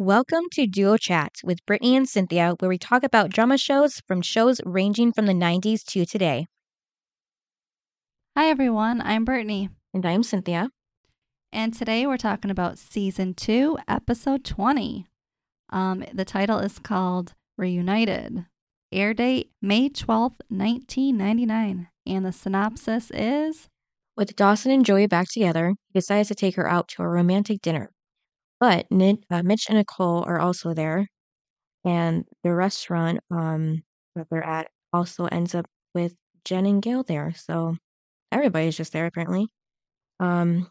Welcome to Duo Chats with Brittany and Cynthia, where we talk about drama shows from shows ranging from the 90s to today. Hi, everyone. I'm Brittany. And I'm Cynthia. And today we're talking about season two, episode 20. Um, the title is called Reunited. Air date May 12th, 1999. And the synopsis is With Dawson and Joey back together, he decides to take her out to a romantic dinner. But Ni- uh, Mitch and Nicole are also there, and the restaurant um, that they're at also ends up with Jen and Gail there. So everybody's just there apparently. Um,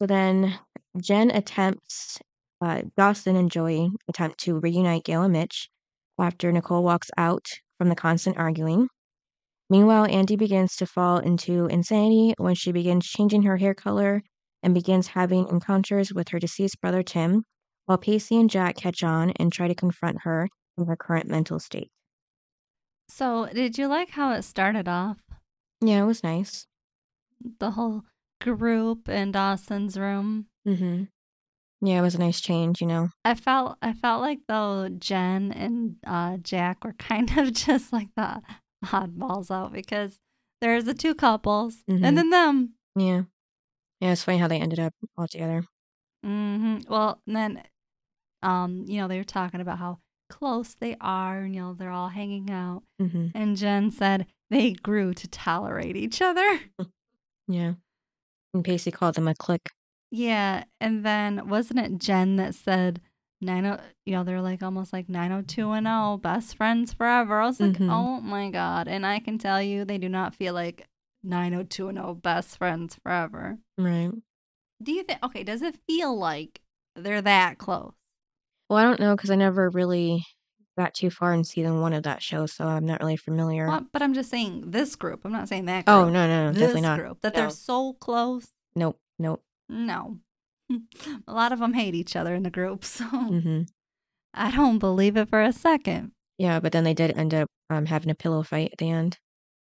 so then Jen attempts, uh, Dawson and Joey attempt to reunite Gail and Mitch after Nicole walks out from the constant arguing. Meanwhile, Andie begins to fall into insanity when she begins changing her hair color and begins having encounters with her deceased brother Tim, while Pacey and Jack catch on and try to confront her in her current mental state. So, did you like how it started off? Yeah, it was nice. The whole group in Dawson's room. Mm-hmm. Yeah, it was a nice change, you know. I felt I felt like though Jen and uh, Jack were kind of just like the oddballs out because there's the two couples Mhm. and then them. Yeah. Yeah, it's funny how they ended up all together. hmm Well, and then, um, you know, they were talking about how close they are, and you know, they're all hanging out. Mm-hmm. And Jen said they grew to tolerate each other. Yeah. And Pacey called them a clique. yeah, and then wasn't it Jen that said nine oh, you know, they're like almost like nine oh two and oh, best friends forever. I was like, Mhm. oh my god! And I can tell you, they do not feel like nine oh two and oh, best friends forever. Right. Do you think? Okay, does it feel like they're that close? Well, I don't know because I never really got too far in season one of that show, so I'm not really familiar. Well, but I'm just saying this group. I'm not saying that group. oh, no, no, no, definitely not. group that No. they're so close. Nope, nope. No, a lot of them hate each other in the group, so Mm-hmm. I don't believe it for a second. Yeah, but then they did end up um, having a pillow fight at the end.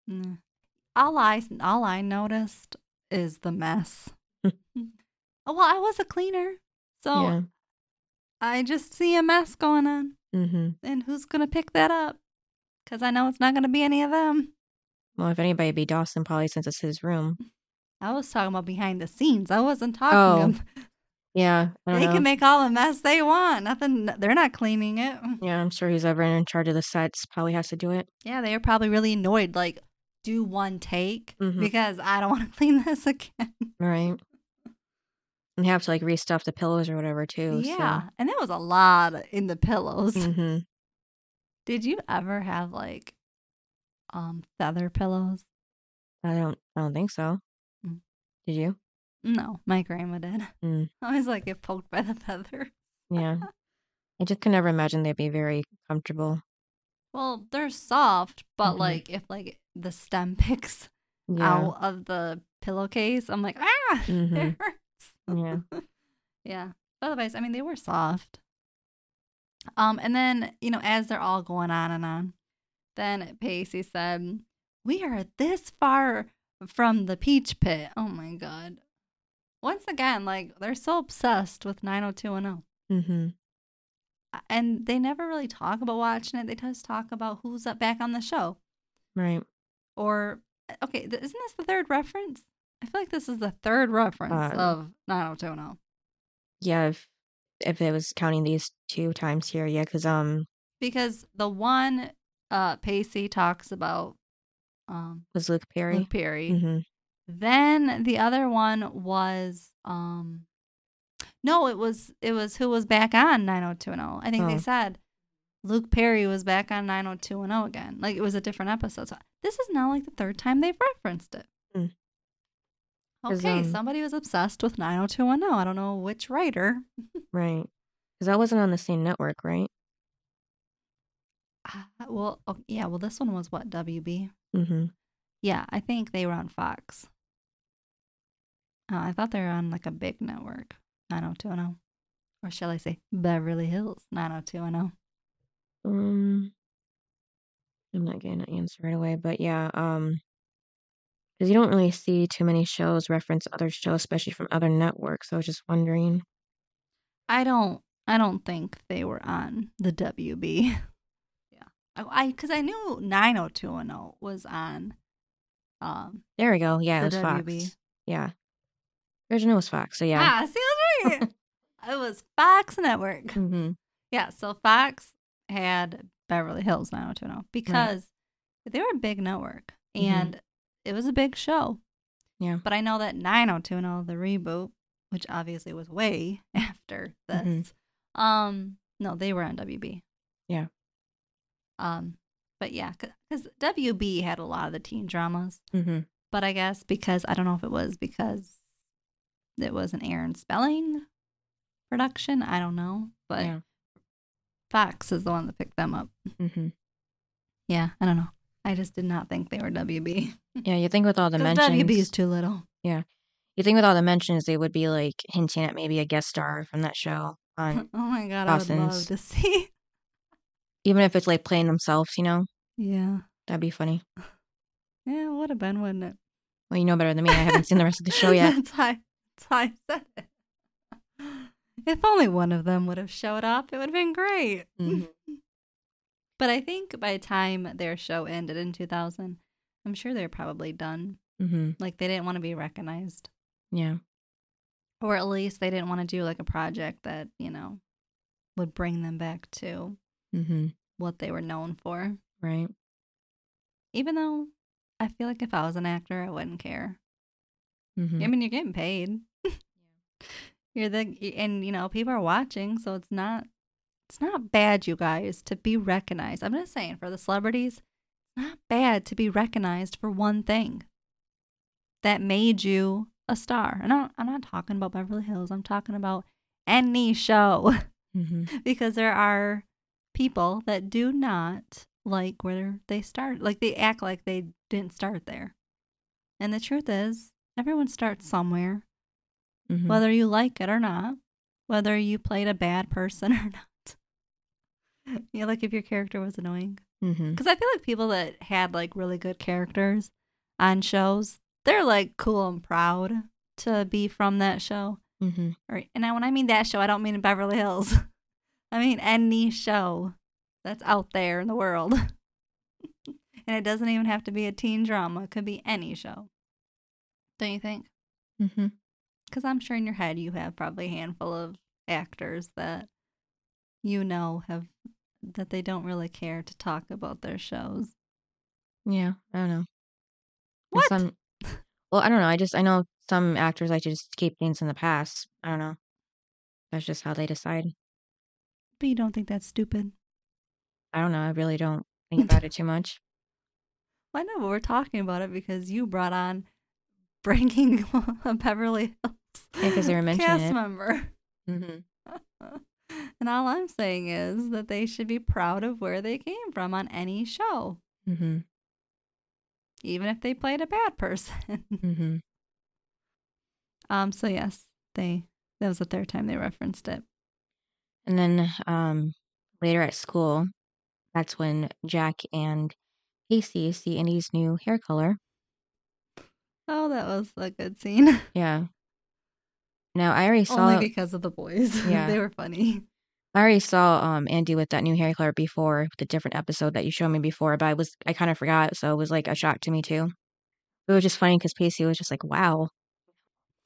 Mm. All I all I noticed is the mess. Oh, well, I was a cleaner, so yeah. I just see a mess going on, Mm-hmm. and who's gonna pick that up? Because I know it's not gonna be any of them. Well, if anybody, be Dawson, probably since it's his room. I was talking about behind the scenes. I wasn't talking. Oh, Yeah, They know. can make all the mess they want. Nothing. They're not cleaning it. yeah, I'm sure who's ever in charge of the sets probably has to do it. Yeah, they are probably really annoyed. Like, do one take Mhm. because I don't want to clean this again. Right. And have to like restuff the pillows or whatever too. yeah, and there was a lot in the pillows. So. hmm Did you ever have like um feather pillows? I don't. I don't think so. Mm. Did you? No, my grandma did. Mm. I always like get poked by the feather. Yeah. I just could never imagine they'd be very comfortable. Well, they're soft, but Mhm. like if like the stem picks Yeah. out of the pillowcase, I'm like ah, Mhm. it hurts. Yeah. yeah. But otherwise, I mean, they were soft. Um, and then you know, as they're all going on and on, then Pacey said, "We are this far from the peach pit." Oh my god! Once again, like they're so obsessed with 90210, Mm-hmm. and they never really talk about watching it. They just talk about who's up back on the show. Right. Or okay, th- isn't this the third reference? I feel like this is the third reference Um, of 90210. Yeah. If if it was counting these two times here, yeah, because um because the one uh Pacey talks about um was Luke Perry. Luke Perry. Mm-hmm. Then the other one was um no, it was it was who was back on 90210. I think Oh. they said Luke Perry was back on 90210 again. Like it was a different episode. So this is now like the third time they've referenced it. 'Cause, Okay, um, somebody was obsessed with 90210. I don't know which writer. Right. Because that wasn't on the same network, right? Ah, well, oh, yeah, well this one was what WB. Mm-hmm. Yeah, I think they were on Fox. Uh, I thought they were on like a big network, 90210. Or shall I say Beverly Hills 90210. Um, I'm not getting an answer right away, but yeah, um, because you don't really see too many shows reference other shows, especially from other networks. So I was just wondering. I don't I don't think they were on the WB. yeah, I because I, knew 90210 was on. Um, There we go. Yeah, it was Fox. WB. Yeah. Original was Fox. So yeah. Ah, see, that's right. it was Fox Network. hmm Yeah, so Fox had Beverly Hills 90210 because they were a big network Mhm. and it was a big show. Yeah. But I know that 90210, the reboot, which obviously was way after this, Mhm. um, no, they were on WB. Yeah. Um, but yeah, because WB had a lot of the teen dramas. hmm But I guess because I don't know if it was because it was an Aaron Spelling production. I don't know, but Yeah. Fox is the one that picked them up. hmm Yeah, I don't know. I just did not think they were WB. Yeah. You think with all the mentions, WB is too little. Yeah, you think with all the mentions, they would be like hinting at maybe a guest star from that show on, oh my god, I would love to see. even if it's like playing themselves. You know, Yeah, that'd be funny. yeah, it would have been, wouldn't it? Well, you know better than me. I haven't seen the rest of the show yet. that's why. That's why I said it. If only one of them would have showed up, it would have been great. Mhm. But I think by the time their show ended in 2000, I'm sure they're probably done. hmm Like they didn't want to be recognized, Yeah. or at least they didn't want to do like a project that you know would bring them back to hmm what they were known for. Right. Even though I feel like if I was an actor, I wouldn't care. hmm I mean, you're getting paid. you're the and you know people are watching, so it's not it's not bad, you guys, to be recognized. I'm just saying for the celebrities, not bad to be recognized for one thing that made you a star. And I'm, I'm not talking about Beverly Hills. I'm talking about any show hmm because there are people that do not like where they start. Like they act like they didn't start there. And the truth is, everyone starts somewhere hmm whether you like it or not, whether you played a bad person or not. you know, like if your character was annoying. Because I feel like people that had like really good characters on shows, they're like cool and proud to be from that show. hmm Or, and I, when I mean that show, I don't mean Beverly Hills. I mean any show that's out there in the world. and it doesn't even have to be a teen drama, it could be any show. Don't you think? hmm Because I'm sure in your head you have probably a handful of actors that you know have that they don't really care to talk about their shows. Yeah. I don't know. What? Some, well, I don't know. I just I know some actors like to just keep things in the past. I don't know. That's just how they decide. But you don't think that's stupid? I don't know. I really don't think about it too much. I know, but we're talking about it because you brought on bringing a Beverly Hills Yeah, 'cause they were mentioning cast it. member. hmm and all I'm saying is that they should be proud of where they came from on any show, hmm even if they played a bad person. hmm um. So yes, they. That was the third time they referenced it. And then um, later at school, that's when Jack and Pacey see Andie's new hair color. Oh, that was a good scene. Yeah. Now I already saw Only because of the boys. Yeah. they were funny. I already saw um Andie with that new hair color before the different episode that you showed me before, but I was I kind of forgot, so it was like a shock to me too. It was just funny because Pacey was just like, "Wow."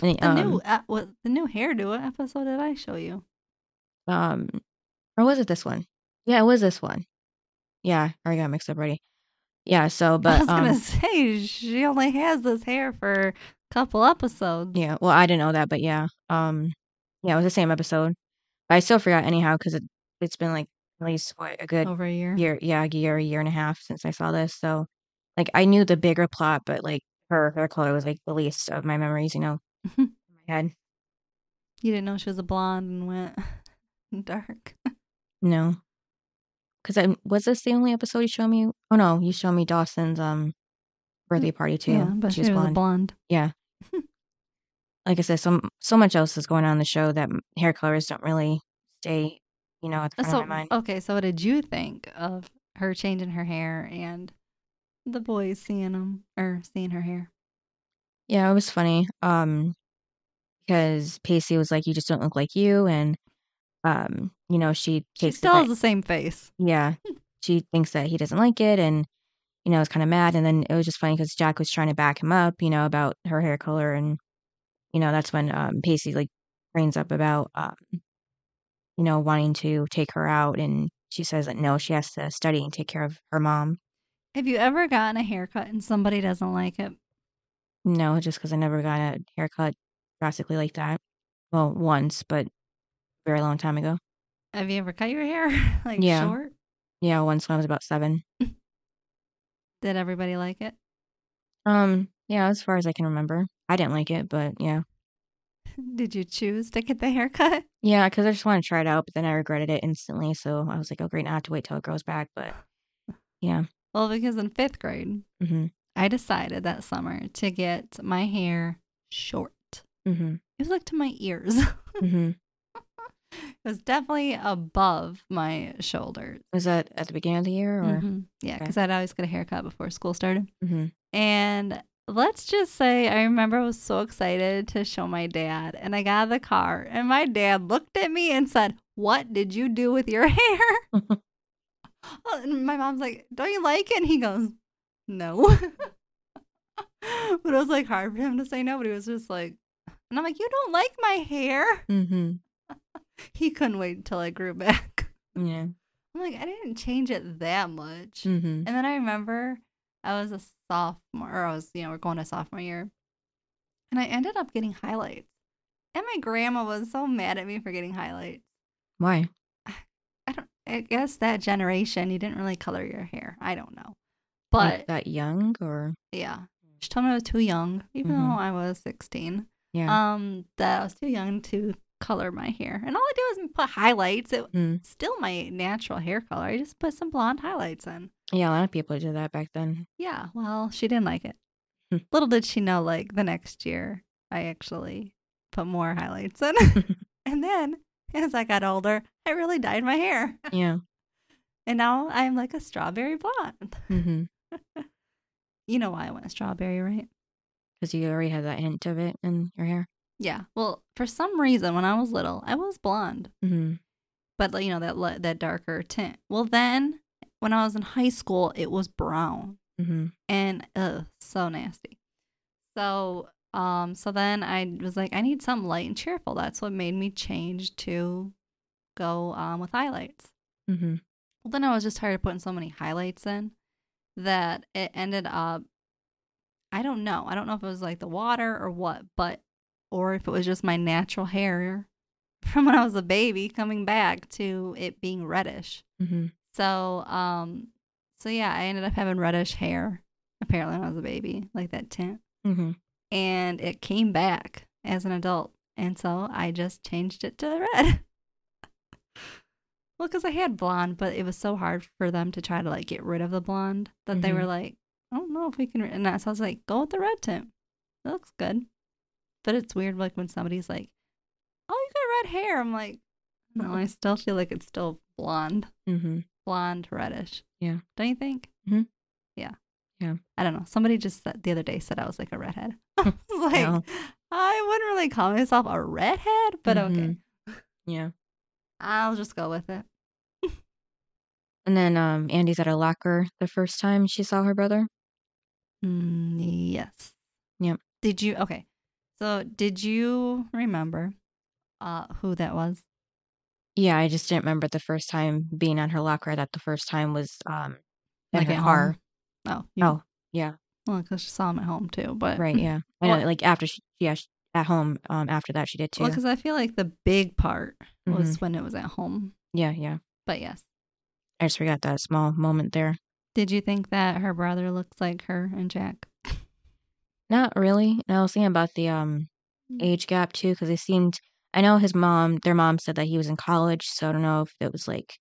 And, The um, new uh, what the new hairdo episode did I show you? um, or was it this one? Yeah, it was this one. Yeah, I already got mixed up already. Yeah, so but I was gonna um, say she only has this hair for a couple episodes. yeah, well, I didn't know that, but yeah, um, yeah, it was the same episode. But I still forgot anyhow because it it's been like at least what a good over a year. year, yeah, a year, a year and a half since I saw this. So, like, I knew the bigger plot, but like her hair color was like the least of my memories, you know, in my head. You didn't know she was a blonde and went dark. No, because I was this the only episode you showed me? Oh no, you showed me Dawson's um birthday party too. Yeah, but she, was, a blonde. Yeah. like I said, so so much else is going on in the show that hair colors don't really stay, you know, at the front So of my mind. okay, so what did you think of her changing her hair and the boys seeing them or seeing her hair? Yeah, it was funny. Um, because Pacey was like, "You just don't look like you," and um, you know, she She still has the same face. yeah, she thinks that he doesn't like it, and you know, is kind of mad. And then it was just funny because Jack was trying to back him up, you know, about her hair color, and you know, that's when um, Pacey like brings up about um, you know, wanting to take her out, and she says that no, she has to study and take care of her mom. Have you ever gotten a haircut and somebody doesn't like it? No, just because I never got a haircut drastically like that. Well, once, but very long time ago. Have you ever cut your hair like Yeah. short? Yeah, once when I was about seven. Did everybody like it? Um, yeah, as far as I can remember, I didn't like it, but yeah, Did you choose to get the haircut? yeah, because I just wanted to try it out, but then I regretted it instantly. So I was like, oh great, now I have to wait till it grows back. But yeah, Well, because in fifth grade, mm-hmm, I decided that summer to get my hair short. mm-hmm, It was like to my ears. mm-hmm. It was definitely above my shoulders. Was that at the beginning of the year or? Mhm. Yeah, Okay. because I'd always get a haircut before school started. Mm-hmm. And let's just say I remember I was so excited to show my dad. And I got out of the car, and my dad looked at me and said, What did you do with your hair? Oh, and my mom's like, Don't you like it? And he goes, No. but it was like hard for him to say no, but he was just like, and I'm like, You don't like my hair? mm-hmm. He couldn't wait until I grew back. Yeah. I'm like, I didn't change it that much. Mm-hmm. And then I remember I was a sophomore, or I was, you know, we're going to sophomore year. And I ended up getting highlights. And my grandma was so mad at me for getting highlights. Why? I don't, I guess that generation, you didn't really color your hair. I don't know. Like But that young or? yeah, she told me I was too young, even Mhm. though I was 16. Yeah. Um, that I was too young to color my hair. And all I did was put highlights. It Mm. still my natural hair color. I just put some blonde highlights in. Yeah, a lot of people did that back then. Yeah, well, she didn't like it. Hmm. Little did she know, like the next year, I actually put more highlights in. and then as I got older, I really dyed my hair. yeah. And now I'm like a strawberry blonde. Mm-hmm. You know why I went strawberry, right? Because you already had that hint of it in your hair. Yeah. Well, for some reason, when I was little, I was blonde, Mm-hmm. but like, you know that that darker tint. Well, then when I was in high school, it was brown. Mm-hmm. and ugh, so nasty. So, um, so then I was like, I need something light and cheerful. That's what made me change to go um with highlights. Mm-hmm. Well, then I was just tired of putting so many highlights in that it ended up. I don't know. I don't know if it was like the water or what, but or if it was just my natural hair from when I was a baby coming back to it being reddish. Mm-hmm. So, um, so yeah, I ended up having reddish hair apparently when I was a baby, like that tint, Mm-hmm. and it came back as an adult, and so I just changed it to red. well, because I had blonde, but it was so hard for them to try to like get rid of the blonde that they Mhm. were like, I don't know if we can. And that's so I was like, go with the red tint. It looks good, but it's weird like when somebody's like, oh, you got red hair. I'm like, no, I still feel like it's still blonde Mm-hmm. blonde reddish. Yeah. Don't you think? Mhm. Yeah. Yeah. I don't know. Somebody just said, the other day said I was like a redhead. I was like. I wouldn't really call myself a redhead, but okay. Yeah. I'll just go with it. And then um, Andie's at a locker the first time she saw her brother. Mm, yes. Yep. Did you? Okay. So did you remember uh, who that was? Yeah, I just didn't remember the first time being on her locker. That the first time was um in Like her car. home? Oh. You, Oh, yeah, Well, because she saw him at home too. But right, yeah. I know, like after she, yeah, she, at home. Um, after that she did too. Well, because I feel like the big part was Mm-hmm. when it was at home. yeah, yeah. But yes. I just forgot that small moment there. Did you think that her brother looks like her and Jack? Not really. And I was thinking about the um Mm. age gap too, because they seemed. I know his mom, their mom said that he was in college, so I don't know if it was like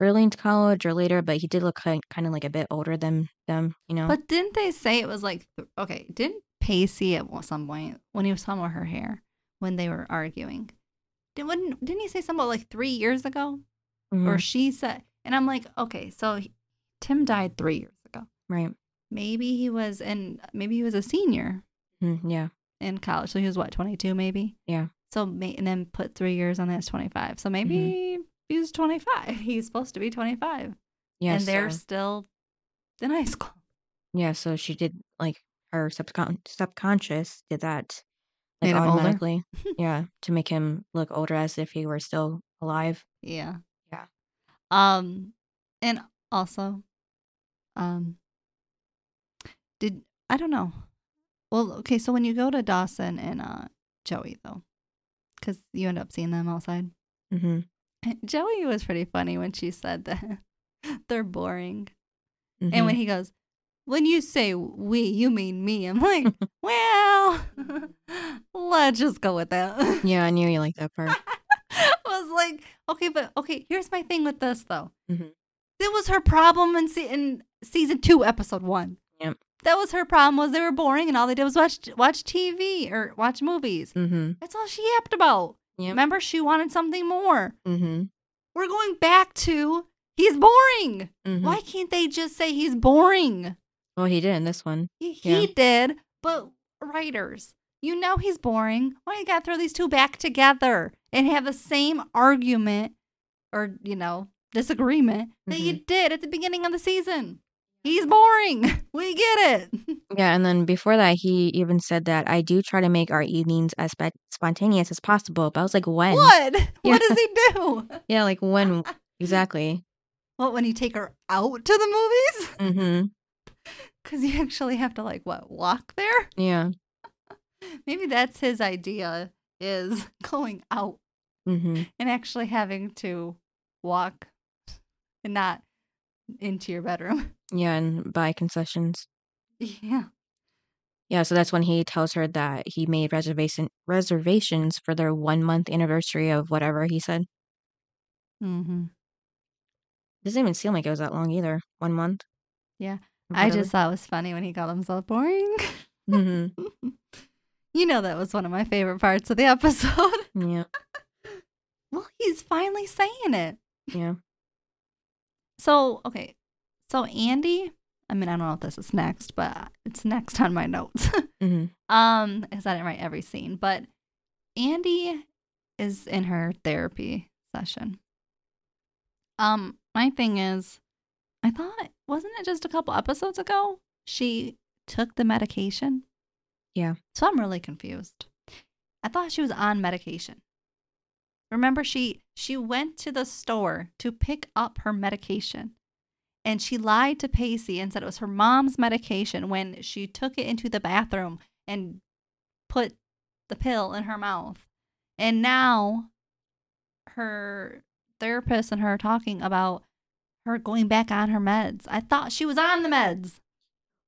early into college or later, but he did look kind kind of like a bit older than them, you know. But didn't they say it was like okay? Didn't Pacey at some point when he was talking about her hair when they were arguing? Didn't wouldn't, didn't he say something about like three years ago? Mhm, Or she said, and I'm like, okay, so he, Tim died three years ago. right. Maybe he was in maybe he was a senior Mm, yeah. in college, so he was what 22 maybe. Yeah. So and then put three years on that's twenty five. So maybe he's twenty five. He's supposed to be twenty five, Yeah, and they're still in high school. yeah. So she did like her subcon- subconscious did that like Made automatically. yeah, to make him look older as if he were still alive. Yeah. Yeah. Um, and also, um, did I don't know. Well, okay, so when you go to Dawson and uh Joey though, because you end up seeing them outside. Mm-hmm. Joey was pretty funny when she said that they're boring, mm-hmm. and when he goes, "When you say we, you mean me," I'm like, "Well, let's just go with that." yeah, I knew you liked that part. I was like, okay, but okay, here's my thing with this though. Mhm. That was her problem in, se- in season two, episode one. Yep. That was her problem was they were boring and all they did was watch watch TV or watch movies. Mm-hmm. That's all she yapped about. Yep. Remember, she wanted something more. Mm-hmm. We're going back to he's boring. mm-hmm. Why can't they just say he's boring? Well, he did in this one. He, Yeah. he did, but writers, you know he's boring. Why you got to throw these two back together and have the same argument or, you know, disagreement that you did at the beginning of the season? He's boring. We get it. Yeah, and then before that, he even said that I do try to make our evenings as spontaneous as possible. But I was like, when? What? Yeah. What does he do? Yeah, like when exactly? What, when you take her out to the movies? Mm-hmm. Because you actually have to, like, what, walk there? Yeah. Maybe that's his idea is going out Mm-hmm. and actually having to walk and not into your bedroom. Yeah, and buy concessions. Yeah. Yeah, so that's when he tells her that he made reservation reservations for their one month anniversary of whatever he said. Mm-hmm. Doesn't even seem like it was that long either. One month. Yeah. I just thought it was funny when he called himself boring. hmm you know, that was one of my favorite parts of the episode. Yeah. well, he's finally saying it. Yeah. So, okay. So, Andie, I mean, I don't know if this is next, but it's next on my notes. hmm Um, because I didn't write every scene, but Andie is in her therapy session. Um, my thing is, I thought wasn't it just a couple episodes ago she took the medication? Yeah. So I'm really confused. I thought she was on medication. Remember she she went to the store to pick up her medication. And she lied to Pacey and said it was her mom's medication when she took it into the bathroom and put the pill in her mouth. And now her therapist and her are talking about her going back on her meds. I thought she was on the meds.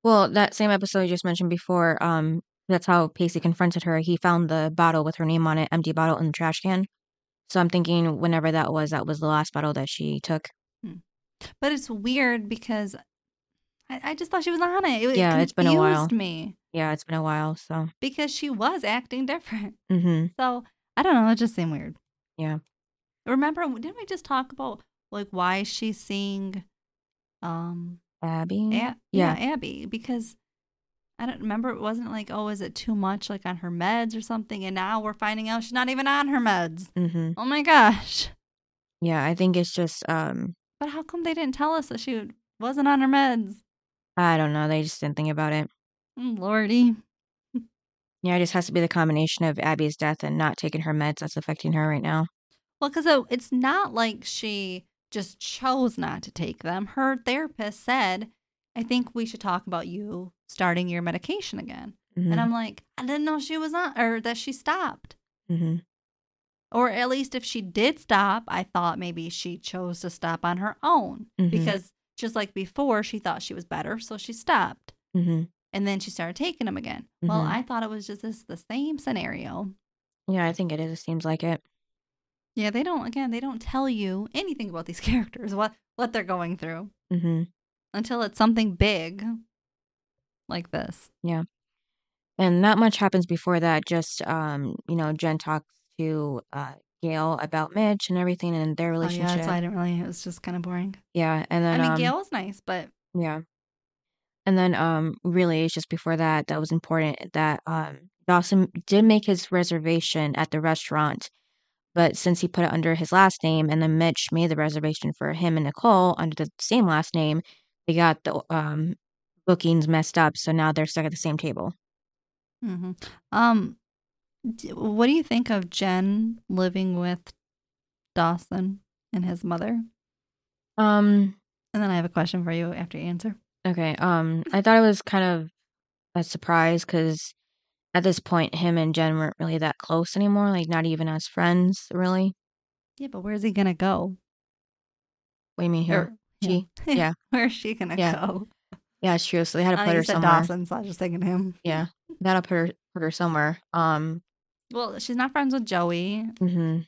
Well, that same episode you just mentioned before, um, that's how Pacey confronted her. He found the bottle with her name on it, empty bottle in the trash can. So I'm thinking whenever that was, that was the last bottle that she took. But it's weird because I, I just thought she was on it. It Yeah, it's been a while. me Yeah, it's been a while. So, because she was acting different. Mm-hmm. So I don't know. It just seemed weird. Yeah. Remember, didn't we just talk about like why she's seeing, um, Abby. A- Yeah. yeah, Abby because I don't remember. It wasn't like oh, is it too much like on her meds or something? And now we're finding out she's not even on her meds. hmm Oh my gosh! Yeah, I think it's just, um, But how come they didn't tell us that she wasn't on her meds? I don't know. They just didn't think about it. Mm, Lordy. Yeah, it just has to be the combination of Abby's death and not taking her meds that's affecting her right now. Well, because it's not like she just chose not to take them. Her therapist said, I think we should talk about you starting your medication again. hmm And I'm like, I didn't know she was on or that she stopped. hmm Or at least if she did stop, I thought maybe she chose to stop on her own Mhm. because just like before, she thought she was better. So she stopped. hmm And then she started taking them again. Well, Mhm. I thought it was just this, the same scenario. Yeah, I think it is. It seems like it. Yeah, they don't, again, they don't tell you anything about these characters, what, what they're going through. Until it's something big like this. Yeah. And not much happens before that. Just, um, you know, Jen talks to uh, Gail about Mitch and everything and their relationship. Oh, yeah, that's why I didn't really. It was just kind of boring. Yeah, and then I mean, um, Gail was nice, but Yeah. And then um really it's just before that that was important that um Dawson did make his reservation at the restaurant, but since he put it under his last name and then Mitch made the reservation for him and Nicole under the same last name, they got the um, bookings messed up. So now they're stuck at the same table. Mm-hmm. Um, what do you think of Jen living with Dawson and his mother? Um, And then I have a question for you after you answer. okay. Um, I thought it was kind of a surprise because at this point, him and Jen weren't really that close anymore. Like, not even as friends, really. Yeah, but where's he gonna go? What do you mean here? Or- She? Yeah. Where's she gonna Yeah. go? Yeah, it's true. So they had to I put her somewhere. Dawson, so I was just thinking him. Yeah, to put her put her somewhere. Um, Well, she's not friends with Joey, mm-hmm.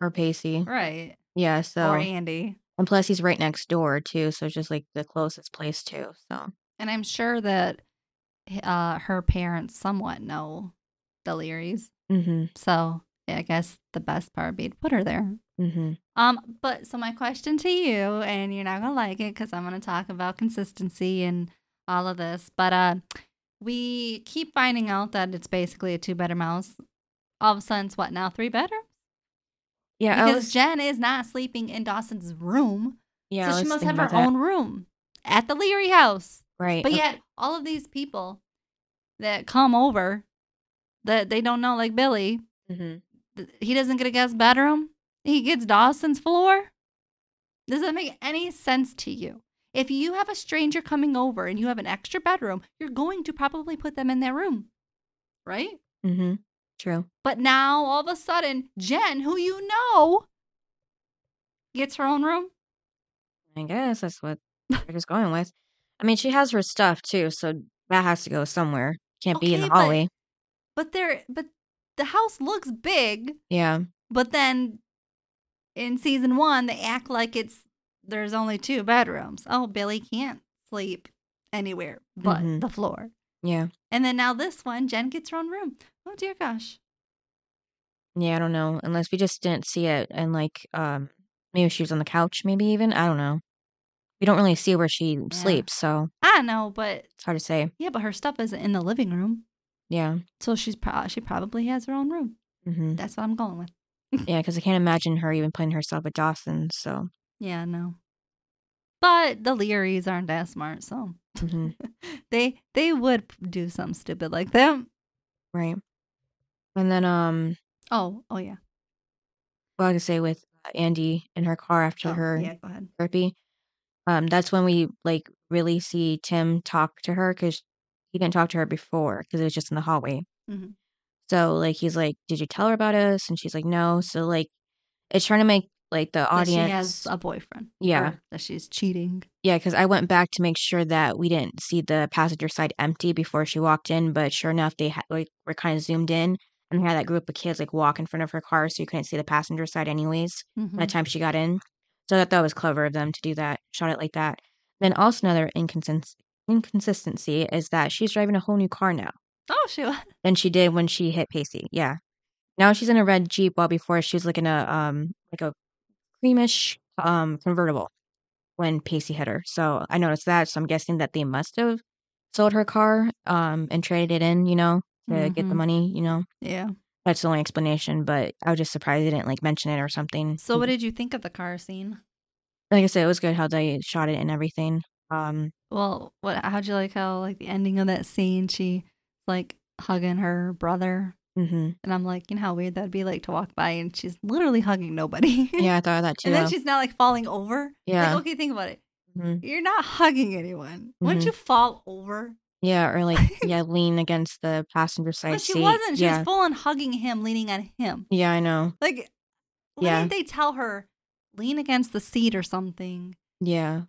or Pacey. right? Yeah. So Or Andie. and plus he's right next door too, so it's just like the closest place too. So And I'm sure that uh, her parents somewhat know the Learys. mm-hmm. So yeah, I guess the best part would be to put her there. Hmm Um, but so my question to you, and you're not gonna like it because I'm gonna talk about consistency and all of this, but uh, we keep finding out that it's basically a two bedroom house. All of a sudden, it's what now? Three bedrooms? Yeah, Because was, Jen is not sleeping in Dawson's room, yeah, so she must have her own room at the Leary house. right. But uh, yet, all of these people that come over that they don't know, like Billy, mhm. he doesn't get a guest bedroom. He gets Dawson's floor. Does that make any sense to you? If you have a stranger coming over and you have an extra bedroom, you're going to probably put them in their room, right? Mm-hmm. True. But now, all of a sudden, Jen, who you know, gets her own room. I guess that's what they're just going with. I mean, she has her stuff too, so that has to go somewhere. Can't be in the Okay, but- hallway. But there, but the house looks big. Yeah. But then in season one, they act like it's there's only two bedrooms. Oh, Billy can't sleep anywhere but Mhm. the floor. Yeah. And then now this one, Jen gets her own room. Oh dear gosh. Yeah, I don't know. Unless we just didn't see it and like um maybe she was on the couch, maybe even. I don't know. We don't really see where she sleeps, so I know, but it's hard to say. yeah, but her stuff isn't in the living room, Yeah. so she's pro- she probably has her own room. hmm That's what I'm going with. Yeah, because I can't imagine her even putting herself at Dawson. So, Yeah, no. But the Learys aren't that smart, so mhm, they they would do something stupid like that. right. And then, um, Oh, oh yeah. Well, I could say with Andie in her car after Oh, her yeah, go ahead. therapy, um, that's when we like really see Tim talk to her because he didn't talk to her before because it was just in the hallway. Mhm. So, like, he's like, "Did you tell her about us?" And she's like, "No." So, like, it's trying to make like the That audience, she has a boyfriend. Yeah. that she's cheating. Yeah, because I went back to make sure that we didn't see the passenger side empty before she walked in, but sure enough, they had like were kind of zoomed in and had that group of kids like walk in front of her car, so you couldn't see the passenger side anyways. Mhm. By the time she got in, so I thought that was clever of them to do that, shot it like that. Then also another inconsist- inconsistency is that she's driving a whole new car now Oh, she was. than she did when she hit Pacey. Yeah, now she's in a red Jeep, while before she was like in a um like a creamish um convertible when Pacey hit her. So I noticed that. So I'm guessing that they must have sold her car um and traded it in, you know, to get the Mhm. money, you know. Yeah. That's the only explanation, but I was just surprised they didn't like mention it or something. So, what did you think of the car scene? like I said, it was good how they shot it and everything. Um Well, what? How'd you like how like the ending of that scene? She like hugging her brother, mhm. and I'm like, you know how weird that'd be like to walk by and she's literally hugging nobody. Yeah, I thought of that too. and then she's not like falling over. yeah. Like, okay, think about it. mhm. You're not hugging anyone. Wouldn't Mhm. you fall over? Yeah, or like yeah, lean against the passenger side But she seat. wasn't. She yeah. was full on hugging him, leaning on him. yeah, I know. Like, why Yeah. didn't they tell her lean against the seat or something? Yeah.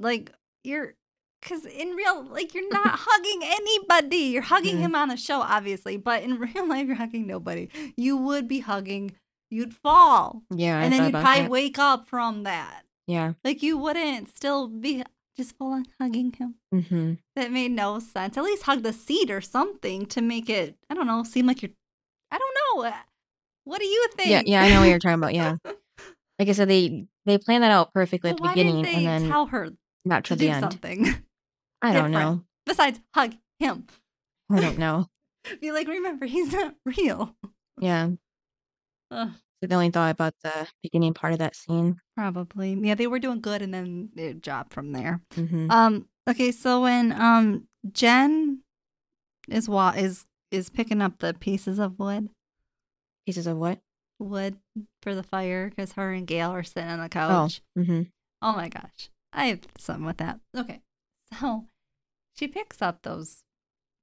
Like you're, because in real, like you're not hugging anybody. You're hugging him on the show, obviously, but in real life, you're hugging nobody. You would be hugging. You'd fall, Yeah. I and then you'd probably that. wake up from that. Yeah. Like you wouldn't still be just full on hugging him. Mhm. That made no sense. At least hug the seat or something to make it, I don't know, seem like you're, I don't know. What do you think? Yeah, yeah, I know what you're talking about. Yeah. Like I said, they they planned that out perfectly at But the beginning and then tell her not to the end. something I don't know. besides hug him? I don't know. Be like, remember, he's not real. Yeah. Ugh, So only thought about the beginning part of that scene. probably. Yeah, they were doing good and then it dropped from there. hmm Um, okay, so when um Jen is wa- is is picking up the pieces of wood, Pieces of what? wood for the fire because her and Gail are sitting on the Oh. couch. hmm Oh my gosh. I have something with that. Okay. So she picks up those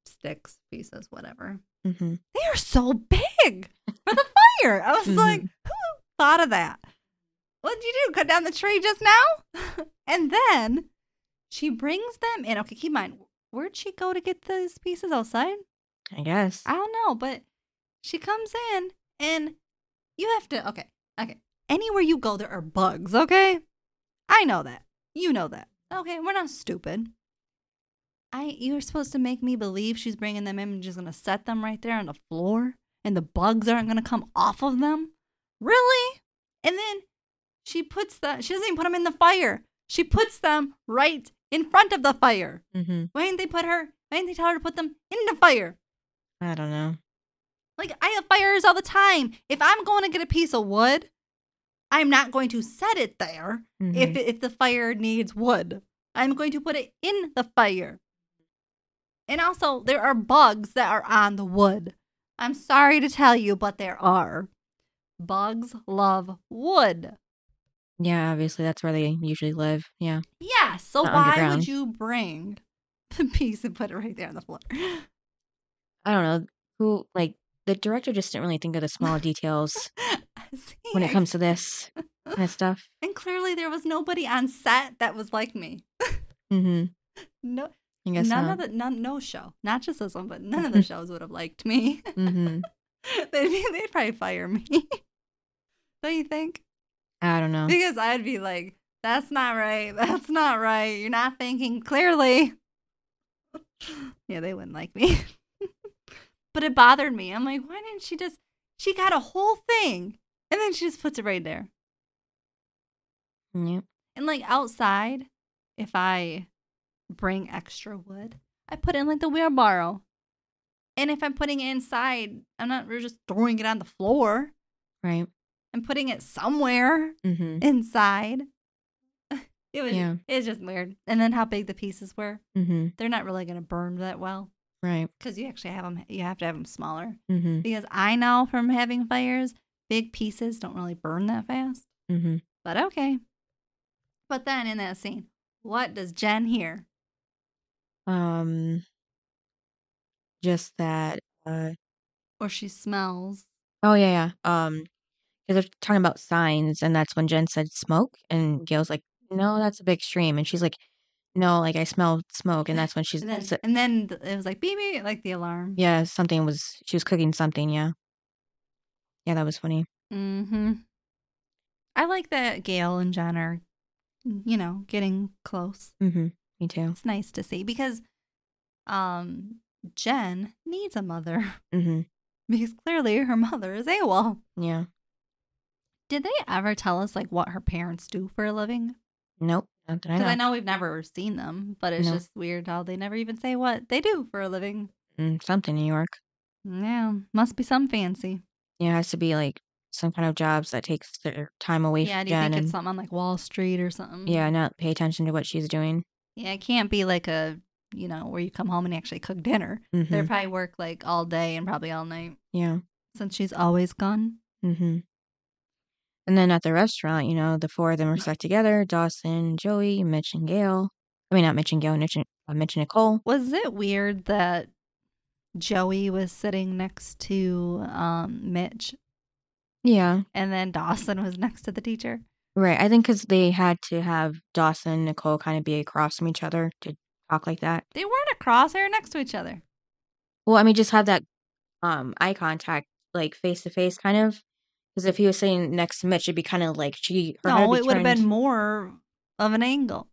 sticks, pieces, whatever. hmm They are so big for the fire. I was Mhm. like, who thought of that? What did you do? Cut down the tree just now? and then she brings them in. Okay, keep in mind, where'd she go to get these pieces outside? I guess. I don't know, but she comes in and you have to okay, okay. Anywhere you go, there are bugs, okay? I know that. You know that. Okay, we're not stupid. I you're supposed to make me believe she's bringing them in and just gonna set them right there on the floor and the bugs aren't gonna come off of them? Really? And then she puts the she doesn't even put them in the fire. She puts them right in front of the fire. hmm Why didn't they put her? Why didn't they tell her to put them in the fire? I don't know. Like I have fires all the time. If I'm going to get a piece of wood, I'm not going to set it there Mhm. if if the fire needs wood. I'm going to put it in the fire. And also, there are bugs that are on the wood. I'm sorry to tell you, but there are. Bugs love wood. yeah, obviously that's where they usually live. Yeah. Yeah, so Not why would you bring the piece and put it right there on the floor? I don't know who like the director just didn't really think of the small details when it comes to this kind of stuff. And clearly, there was nobody on set that was like me. Mm-hmm. No, I guess none not. of the none, no show, not just this one, but none of the shows would have liked me. hmm they'd, be, they'd probably fire me. Don't you think? I don't know. Because I'd be like, "That's not right. That's not right. You're not thinking clearly." yeah, they wouldn't like me. but it bothered me. I'm like, why didn't she just? She got a whole thing, and then she just puts it right there. Yeah. And like outside, if I bring extra wood, I put in like the wheelbarrow. And if I'm putting it inside, I'm not we're just throwing it on the floor. Right. I'm putting it somewhere hmm inside. It was Yeah. it's just weird. And then how big the pieces were. hmm They're not really going to burn that well Right. because you actually have them you have to have them smaller. hmm Because I know from having fires, big pieces don't really burn that fast. hmm But okay. But then in that scene, what does Jen hear? Um. Just that. Uh. Or she smells. Oh yeah, yeah. Um. Because they're talking about signs, and that's when Jen said smoke, and Gail's like, "No, that's a big stream," and she's like, "No, like I smell smoke," and that's when she's And then, and then th- it was like beep beep, like the alarm. yeah, something was she was cooking something. Yeah. Yeah, that was funny. Mm-hmm. I like that Gail and Jen are, you know, getting close. hmm Me too. It's nice to see because, um, Jen needs a mother hmm because clearly her mother is AWOL. Yeah. Did they ever tell us like what her parents do for a living? Nope. Not that I Because know. I know we've never seen them, but it's No. just weird how they never even say what they do for a living. Mm, something New York. Yeah, must be some fancy. Yeah, it has to be like some kind of jobs that takes their time away Yeah, from do you think it's something on like Wall Street or something? yeah, not pay attention to what she's doing. Yeah, it can't be like a, you know, where you come home and actually cook dinner. hmm They probably work like all day and probably all night Yeah. since she's always gone. Mm-hmm. And then at the restaurant, you know, the four of them are stuck together: Dawson, Joey, Mitch, and Gail. I mean, not Mitch and Gail, Mitch and, uh, Mitch and Nicole. Was it weird that Joey was sitting next to um, Mitch Yeah, and then Dawson was next to the teacher? Right. I think because they had to have Dawson and Nicole kind of be across from each other to talk like that. They weren't across; they were next to each other. Well, I mean, just have that um eye contact, like face to face, kind of. Because if he was sitting next to Mitch, it'd be kind of like she. Her no, it would have been more of an angle.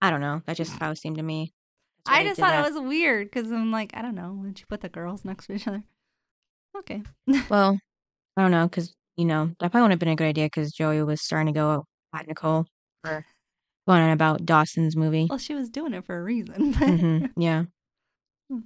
I don't know. That just how it seemed to me. I just thought that. it was weird because I'm like, I don't know, when she put the girls next to each other. Okay. Well, I don't know, because, you know, that probably wouldn't have been a good idea because Joey was starting to go at Nicole for going on about Dawson's movie. Well, she was doing it for a reason. hmm Yeah. Hmm.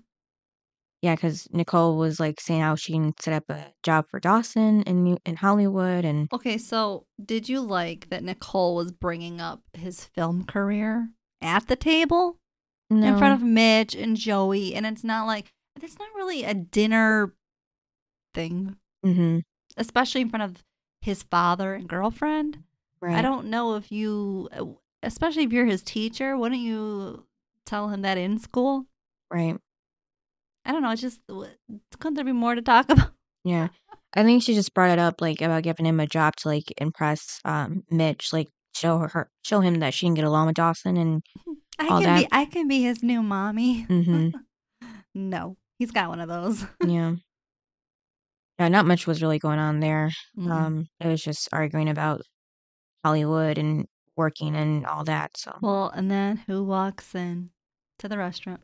Yeah, because Nicole was like saying how she can set up a job for Dawson in in Hollywood, and Okay, so did you like that Nicole was bringing up his film career at the table no, in front of Mitch and Joey? And it's not like, it's not really a dinner thing, hmm especially in front of his father and girlfriend. right. I don't know if you, uh, especially if you're his teacher, wouldn't you tell him that in school? right. I don't know. It's just, couldn't there be more to talk about? Yeah. I think she just brought it up like about giving him a job to like impress um Mitch, like show her, show him that she can get along with Dawson and I All can be. I can be his new mommy. hmm no, he's got one of those. yeah. Yeah, not much was really going on there. Mm. Um it was just arguing about Hollywood and working and all that. So Well, and then who walks in to the restaurant?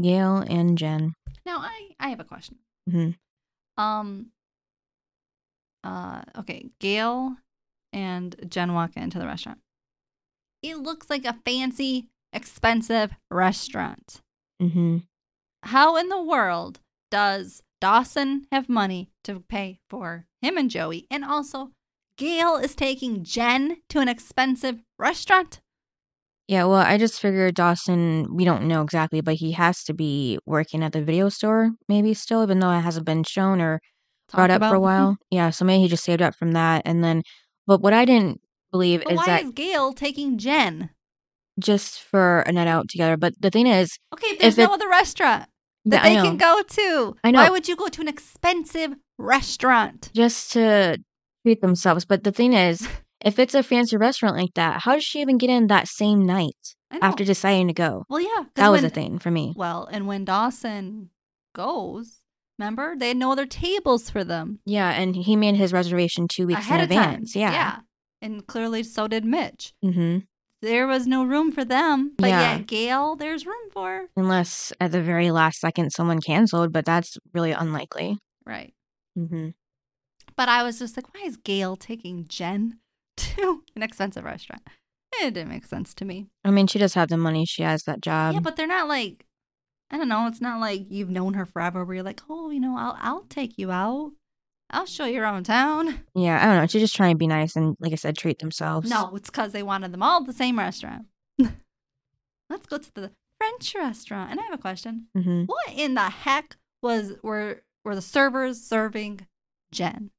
Gail and Jen. Now, I I have a question. Mm-hmm. Um. Uh. Okay, Gail and Jen walk into the restaurant. It looks like a fancy, expensive restaurant. Mm-hmm. How in the world does Dawson have money to pay for him and Joey, and also Gail is taking Jen to an expensive restaurant? Yeah, well, I just figured Dawson, we don't know exactly, but he has to be working at the video store maybe still, even though it hasn't been shown or brought Talked up for a while. Yeah, so maybe he just saved up from that. And then, but what I didn't believe But is why that is Gail taking Jen? just for a night out together. But the thing is, Okay, if there's If no it- other restaurant that they can go to, I know. why would you go to an expensive restaurant? just to treat themselves. But the thing is, if it's a fancy restaurant like that, how does she even get in that same night after deciding to go? well, yeah. That was when- a thing for me. Well, and when Dawson goes, remember they had no other tables for them Yeah, and he made his reservation two weeks ahead in of time. advance. Yeah. yeah, and clearly so did Mitch. hmm There was no room for them, but Yeah. yet Gail, there's room for. Unless at the very last second someone canceled, but that's really unlikely. Right. hmm But I was just like, why is Gail taking Jen to an expensive restaurant? It didn't make sense to me. I mean, she does have the money. She has that job. yeah, but they're not like, I don't know. It's not like you've known her forever. Where you're like, oh, you know, I'll I'll take you out. I'll show you around town. yeah, I don't know. She's just trying to be nice and, like I said, treat themselves. No, it's because they wanted them all at the same restaurant. Let's go to the French restaurant. And I have a question. hmm What in the heck was were were the servers serving Jen?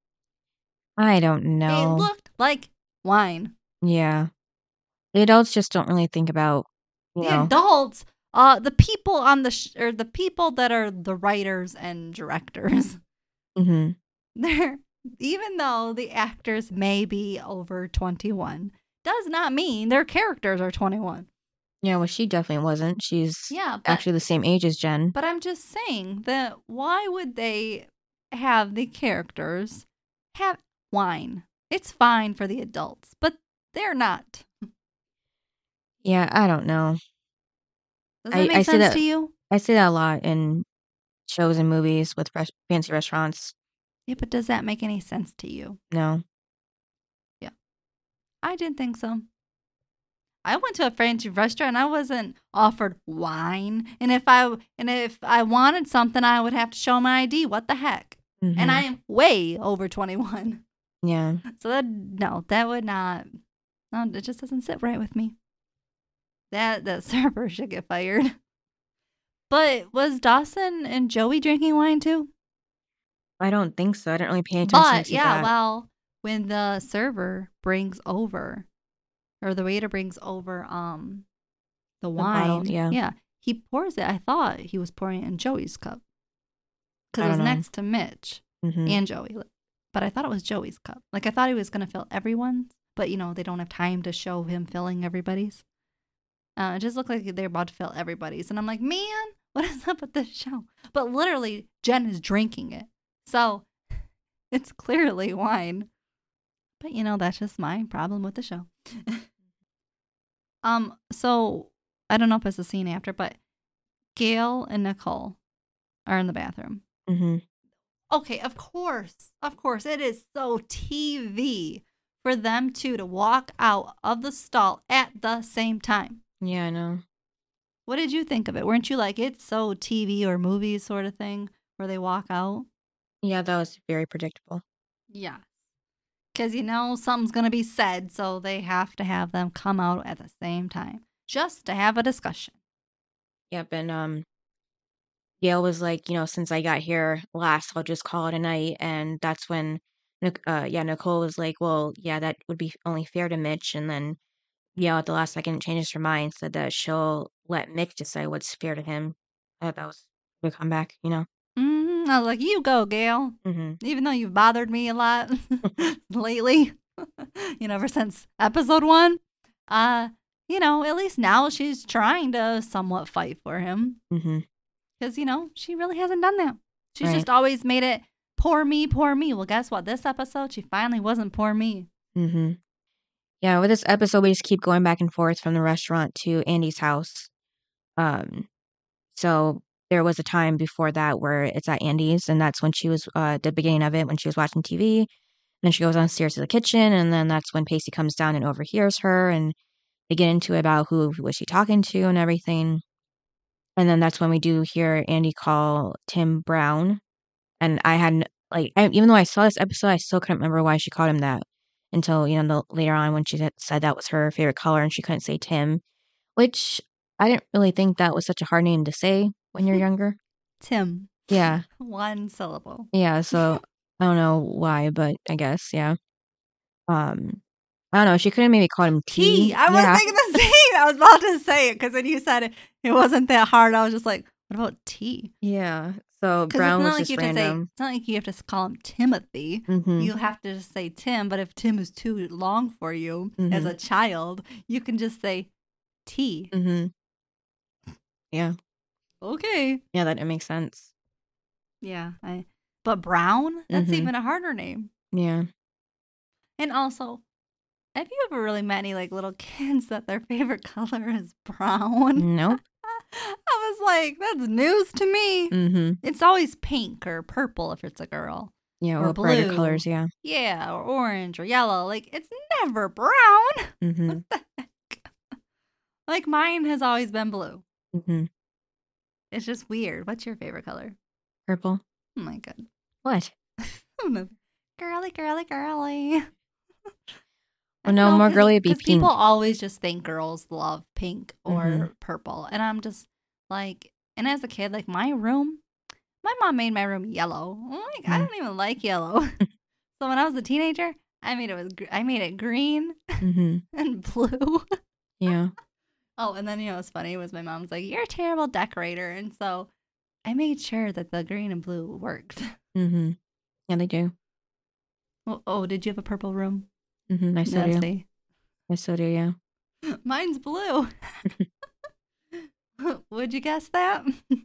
I don't It know. looked like wine. yeah. The adults just don't really think about, you the know. adults, uh, the people on the sh- or the people that are the writers and directors. hmm They're even though the actors may be over twenty one, does not mean their characters are twenty one. Yeah, well, she definitely wasn't. She's Yeah, but actually the same age as Jen. But I'm just saying that why would they have the characters have wine? It's fine for the adults, but they're not. Yeah, I don't know. Does I- that make I sense that- to you? I see that a lot in shows and movies with res- fancy restaurants. Yeah, but does that make any sense to you? No. Yeah. I didn't think so. I went to a fancy restaurant and I wasn't offered wine. And if I and if I wanted something, I would have to show my ID. What the heck? Mhm. And I am way over 21. Yeah. So that no, that would not. No, it just doesn't sit right with me. That that server should get fired. But was Dawson and Joey drinking wine too? I don't think so. I didn't really pay attention But to yeah, that. well, when the server brings over, or the waiter brings over, um, the, wine, bottle, yeah. yeah, he pours it. I thought he was pouring it in Joey's cup because it was know. next to Mitch. Mhm. and Joey. But I thought it was Joey's cup. Like I thought he was gonna fill everyone's, but you know they don't have time to show him filling everybody's. Uh, it just looked like they're about to fill everybody's, and I'm like, man, what is up with this show? But literally, Jen is drinking it, so it's clearly wine. But you know that's just my problem with the show. um, so I don't know if it's a scene after, but Gail and Nicole are in the bathroom Mm-hmm. okay, of course, of course, it is so TV for them two to walk out of the stall at the same time. Yeah, I know. What did you think of it? Weren't you like it's so TV or movie sort of thing where they walk out? Yeah, that was very predictable. Yeah. Because you know something's going to be said, so they have to have them come out at the same time just to have a discussion. Yep, and um Gail was like, you know, since I got here last, I'll just call it a night. And that's when, uh, yeah, Nicole was like, well, yeah, that would be only fair to Mitch. And then Gail at the last second changes her mind, said that she'll let Mitch decide what's fair to him. I thought that was a good comeback, you know? Hmm I was like, you go, Gail. hmm Even though you've bothered me a lot lately, you know, ever since episode one. Uh, you know, at least now she's trying to somewhat fight for him. because you know she really hasn't done that. She's Right. just always made it poor me, poor me. Well, guess what? This episode, she finally wasn't poor me. hmm Yeah, with this episode, we just keep going back and forth from the restaurant to Andie's house. Um, so there was a time before that where it's at Andie's, and that's when she was uh the beginning of it when she was watching TV. Then she goes downstairs to the kitchen, and then that's when Pacey comes down and overhears her, and they get into it about who was she talking to and everything. And then that's when we do hear Andie call Tim Brown, and I hadn't like I, even though I saw this episode, I still couldn't remember why she called him that until you know the, later on when she said that was her favorite color and she couldn't say Tim, which I didn't really think that was such a hard name to say when you're younger. Tim, Yeah, one syllable. yeah. So I don't know why, but I guess yeah. Um, I don't know. She could have maybe called him T. T. I was yeah. thinking the same. I was about to say it because when you said it, it wasn't that hard. I was just like, what about T? Yeah. So Brown it's was not like just you have to say. random. It's not like you have to call him Timothy. hmm You have to just say Tim. But if Tim is too long for you as Mhm. a child, you can just say T. hmm Yeah. Okay. Yeah, that, it makes sense. Yeah. I. But Brown, that's Mhm. even a harder name. Yeah. And also, have you ever really met any like little kids that their favorite color is brown? Nope. I was like, that's news to me. hmm It's always pink or purple if it's a girl. Yeah. Or Or, brighter blue. colors. Yeah. Yeah, or orange or yellow. Like it's never brown. hmm What the heck? Like mine has always been blue. hmm It's just weird. What's your favorite color? Purple. Oh my god. What? Oh, no. Girly, girly, girly. Well, no, know, more girly would be 'cause People always just think girls love pink or Mhm. purple, and I'm just like, and as a kid, like my room, my mom made my room yellow. I'm like, I Mm. don't even like yellow. so when I was a teenager, I made it was I made it green hmm and blue. Yeah. Oh, and then you know what's funny was my mom's like, "You're a terrible decorator," and so I made sure that the green and blue worked. Mm-hmm. Yeah, they do. Oh, oh did you have a purple room? Mm-hmm. I so do. I so do. Yeah. Mine's blue. Would you guess that?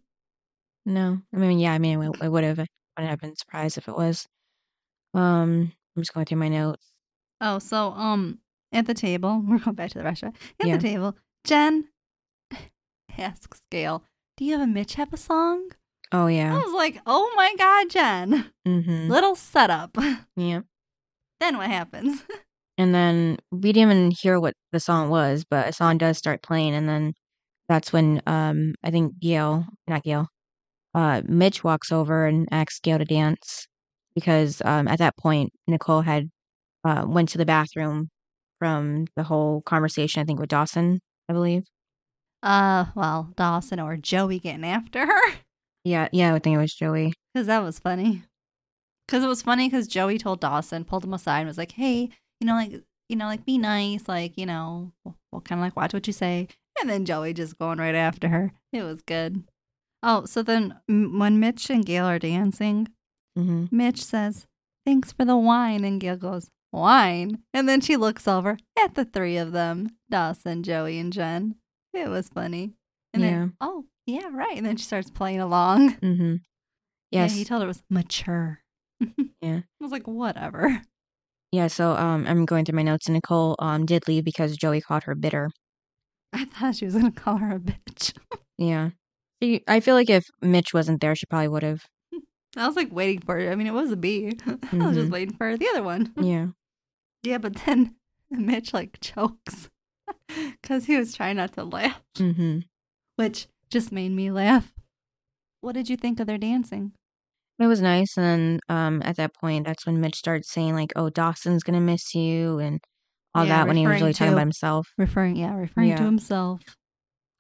No. I mean, yeah. I mean, I, I would have. I wouldn't have been surprised if it was. Um, I'm just going through my notes. Oh, so um, at the table, we're going back to the restaurant. At Yeah. the table, Jen asks Gail, "Do you have a Mitch have a song?" Oh yeah. I was like, "Oh my god, Jen! hmm Little setup." Yeah. then what happens? And then we didn't even hear what the song was, but a song does start playing, and then that's when um I think Gail, not Gail, uh Mitch walks over and asks Gail to dance because um at that point Nicole had uh went to the bathroom from the whole conversation I think with Dawson, I believe. Uh, well, Dawson or Joey getting after her. Yeah, yeah, I think it was Joey. Because that was funny. Because it was funny because Joey told Dawson, pulled him aside and was like, hey, you know, like, you know, like, be nice. Like, you know, we'll, we'll kind of like watch what you say. And then Joey just going right after her. It was good. Oh, so then m- when Mitch and Gail are dancing, hmm Mitch says, thanks for the wine. And Gail goes, wine? And then she looks over at the three of them Dawson, Joey, and Jen. It was funny. And Yeah. then, oh, yeah, right. And then she starts playing along. hmm Yeah, he told her it was mature. Yeah. I was like, whatever. Yeah, so um I'm going through my notes and Nicole um did leave because Joey called her bitter. I thought she was gonna call her a bitch. Yeah. She, I feel like if Mitch wasn't there, she probably would have. I was like waiting for it. I mean, it was a B. I was just Mhm. waiting for the other one. Yeah. Yeah, but then Mitch like chokes because he was trying not to laugh. Mm-hmm. which just made me laugh. What did you think of their dancing? It was nice, and then um, at that point, that's when Mitch starts saying like, "Oh, Dawson's gonna miss you," and all Yeah, that when he was really talking to- about himself. Referring, yeah, referring to himself.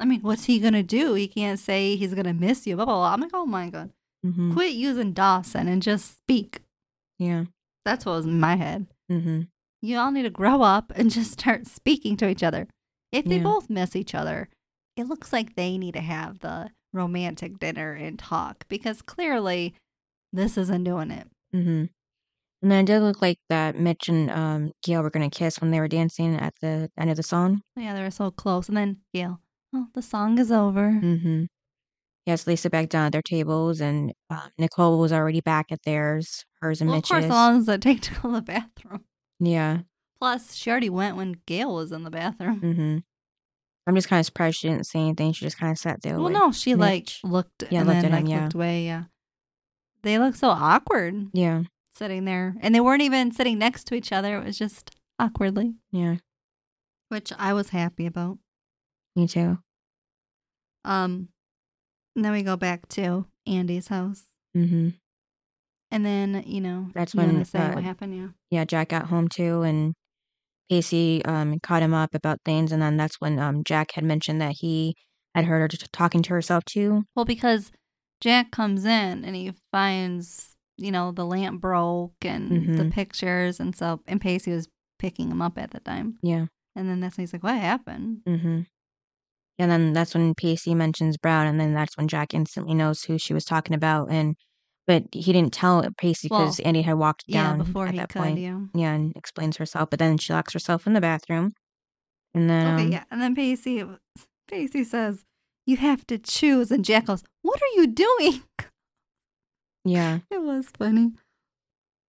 I mean, what's he gonna do? He can't say he's gonna miss you. Blah blah blah. I'm like, oh my god, hmm quit using Dawson and just speak. Yeah. That's what was in my head. hmm You all need to grow up and just start speaking to each other. If they Yeah. both miss each other, it looks like they need to have the romantic dinner and talk because clearly this isn't doing it. Mm-hmm. And then it did look like that Mitch and um, Gail were gonna kiss when they were dancing at the end of the song. Yeah, they were so close. And then Gail, oh, the song is over. Mm-hmm. Yeah, so they sit back down at their tables, and uh, Nicole was already back at theirs, hers and Well, of Mitch's. course, how long does take to go to the bathroom? Yeah. Plus, she already went when Gail was in the bathroom. Mm-hmm. I'm just kind of surprised she didn't say anything. She just kind of sat there. Well, with no, she like looked Yeah, and looked then at him, like yeah. looked away. Yeah, they look so awkward Yeah. sitting there, and they weren't even sitting next to each other. It was just awkwardly, Yeah. which I was happy about. Me too. Um, and then we go back to Andie's house, Mm hmm and then you know That's you when, say uh, what happened. Yeah, Yeah, Jack got home too, and Pacey um, caught him up about things, and then that's when um, Jack had mentioned that he had heard her t- talking to herself too. well, because Jack comes in and he finds you know the lamp broke and the Mhm. pictures, and so and Pacey was picking him up at the time, Yeah. and then that's when he's like, "What happened?" Mm-hmm. And then that's when Pacey mentions Brown, and then that's when Jack instantly knows who she was talking about, and but he didn't tell Pacey Well, because Andie had walked down Yeah, before at he that could. point. Yeah. Yeah, and explains herself, but then she locks herself in the bathroom, and then Okay, um, yeah. And then Pacey Pacey says, You have to choose and Jack goes, What are you doing? yeah, It was funny.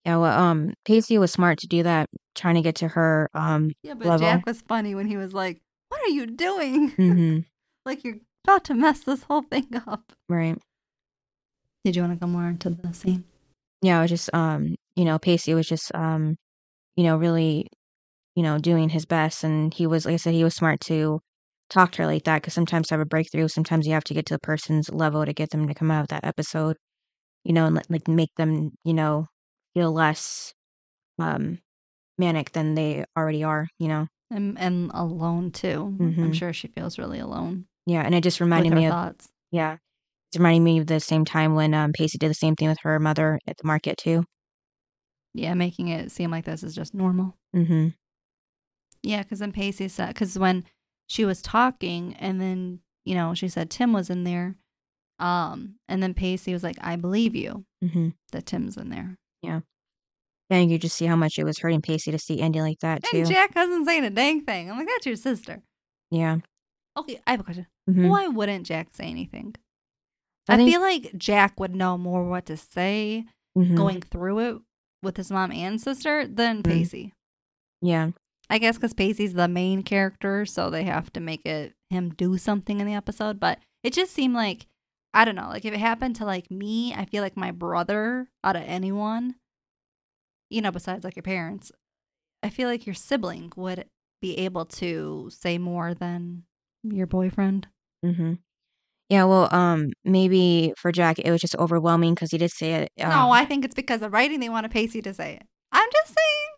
yeah. Well, um, Pacey was smart to do that, trying to get to her. Um, Yeah, but Level. Jack was funny when he was like, What are you doing? mhm, like you're about to mess this whole thing up. right. Did you want to go more into the scene? yeah, I was just um, you know, Pacey was just um, you know, really, you know, doing his best, and he was, like I said, he was smart to talk to her like that because sometimes to have a breakthrough, sometimes you have to get to the person's level to get them to come out of that episode, you know, and like- like make them, you know, feel less um manic than they already are, you know. And, and alone too. I'm Mhm. sure she feels really alone Yeah, and it just reminded me of thoughts. yeah, it's reminding me of the same time when um Pacey did the same thing with her mother at the market too. Yeah, making it seem like this is just normal. Mm-hmm. Yeah, because then Pacey said, because when she was talking, and then you know she said Tim was in there, um, and then Pacey was like, "I believe you Mm-hmm. that Tim's in there," Yeah. And you just see how much it was hurting Pacey to see Andie like that too. and Jack wasn't saying a dang thing. I'm like, "That's your sister." yeah. Okay, I have a question. Mhm. Why wouldn't Jack say anything? I I, think- feel like Jack would know more what to say Mhm. going through it with his mom and sister than Mhm. Pacey. Yeah. I guess because Pacey's the main character, so they have to make it him do something in the episode. But it just seemed like I don't know, like if it happened to like me, I feel like my brother out of anyone, you know, besides like your parents, I feel like your sibling would be able to say more than your boyfriend. Mm-hmm. Yeah. Well, um, maybe for Jack it was just overwhelming because he did say it. Um, no, I think it's because of writing they want Pacey to say it. I'm just saying,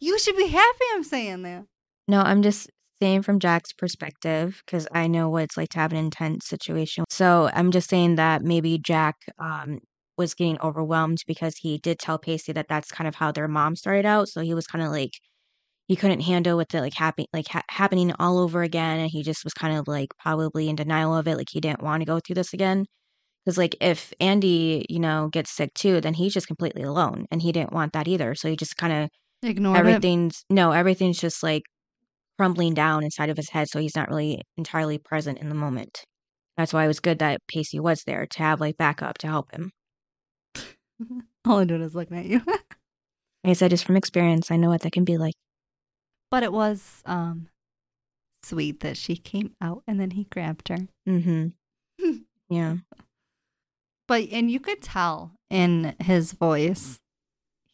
you should be happy I'm saying that. no, I'm just saying from Jack's perspective because I know what it's like to have an intense situation. So I'm just saying that maybe Jack um was getting overwhelmed because he did tell Pacey that that's kind of how their mom started out. So he was kind of like he couldn't handle with it like happy like ha- happening all over again, and he just was kind of like probably in denial of it, like he didn't want to go through this again. Because like if Andie, you know, gets sick too, then he's just completely alone, and he didn't want that either. So he just kind of Ignore it. everything's no, everything's just like crumbling down inside of his head, so he's not really entirely present in the moment. That's why it was good that Pacey was there to have like backup to help him. All I'm doing is looking at you. Like I said, just from experience, I know what that can be like. But it was um sweet that she came out and then he grabbed her. Mm-hmm. Yeah. But and you could tell in his voice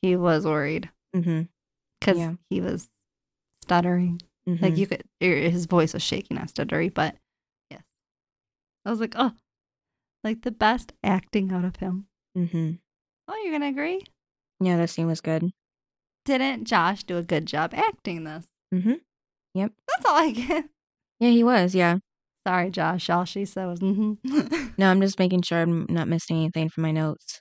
he was worried Mm-hmm. because Yeah. he was stuttering. mm-hmm. Like you could, er, his voice was shaking, not stuttery. But yes, I was like, oh, like the best acting out of him. Mm-hmm. Oh, you're gonna agree? Yeah, that scene was good. Didn't Josh do a good job acting this? Mm-hmm. Yep. That's all I get. Yeah, he was. Yeah. Sorry, Josh. All she said was, mm-hmm. No, I'm just making sure I'm not missing anything from my notes.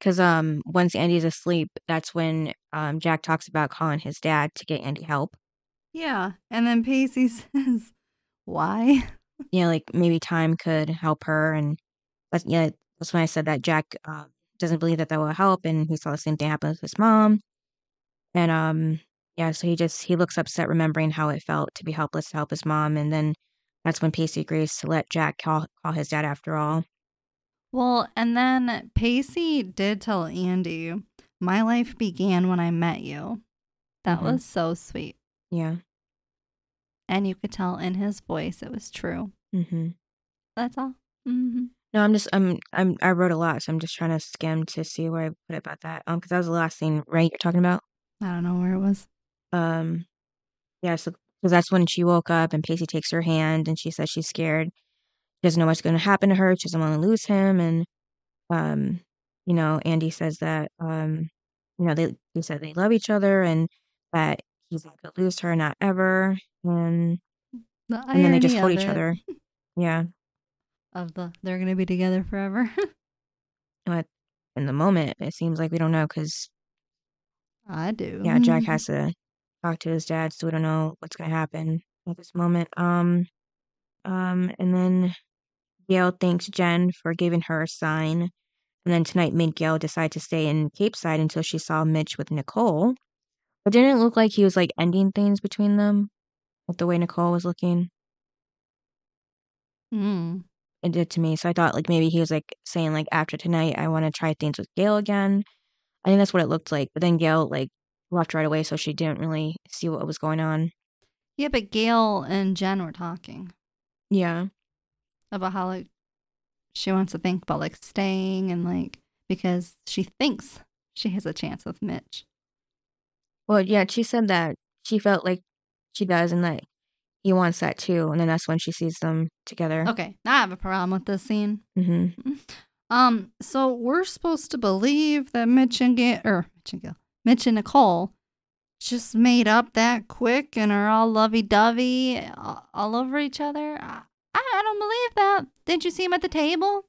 Cause um, once Andie's asleep, that's when um Jack talks about calling his dad to get Andie help. yeah. And then Pacey says, why? Yeah, like maybe time could help her, and that's yeah, that's when I said that Jack uh, doesn't believe that that will help, and he saw the same thing happen with his mom, and um, yeah, so he just he looks upset remembering how it felt to be helpless to help his mom, and then that's when Pacey agrees to let Jack call call his dad after all. Well, and then Pacey did tell Andie, my life began when I met you. That Mhm. was so sweet. Yeah. And you could tell in his voice it was true. Mm-hmm. That's all. Mm-hmm. No, I'm just I'm I'm I wrote a lot, so I'm just trying to skim to see where I put about that. Um, because that was the last scene, right? You're talking about. I don't know where it was. Um, yeah, so because that's when she woke up and Pacey takes her hand and she says she's scared. She doesn't know what's going to happen to her. She doesn't want to lose him. And, um, you know, Andie says that, um, you know, they, they said they love each other and that he's not going to lose her, not ever. And, The and then they just hold each other. Yeah. Of the they're gonna be together forever. But in the moment, it seems like we don't know because, I do. yeah, Jack has to talk to his dad, so we don't know what's going to happen at this moment. Um, um, and then Gail thanks Jen for giving her a sign. And then tonight made Gail decide to stay in Capeside until she saw Mitch with Nicole. But didn't it look like he was like ending things between them? With the way Nicole was looking. Mm. It did to me. So I thought like maybe he was like saying like after tonight I want to try things with Gail again. I think that's what it looked like. But then Gail like left right away so she didn't really see what was going on. Yeah, but Gail and Jen were talking Yeah. about how like she wants to think about like staying and like because she thinks she has a chance with Mitch. Well, yeah, she said that she felt like she does and that he wants that too. And then that's when she sees them together. Okay, I have a problem with this scene. hmm Um, so we're supposed to believe that Mitch and Gail, or Mitch and Gail, Mitch and Nicole just made up that quick and are all lovey dovey all, over each other. I, I don't believe that. Didn't you see him at the table?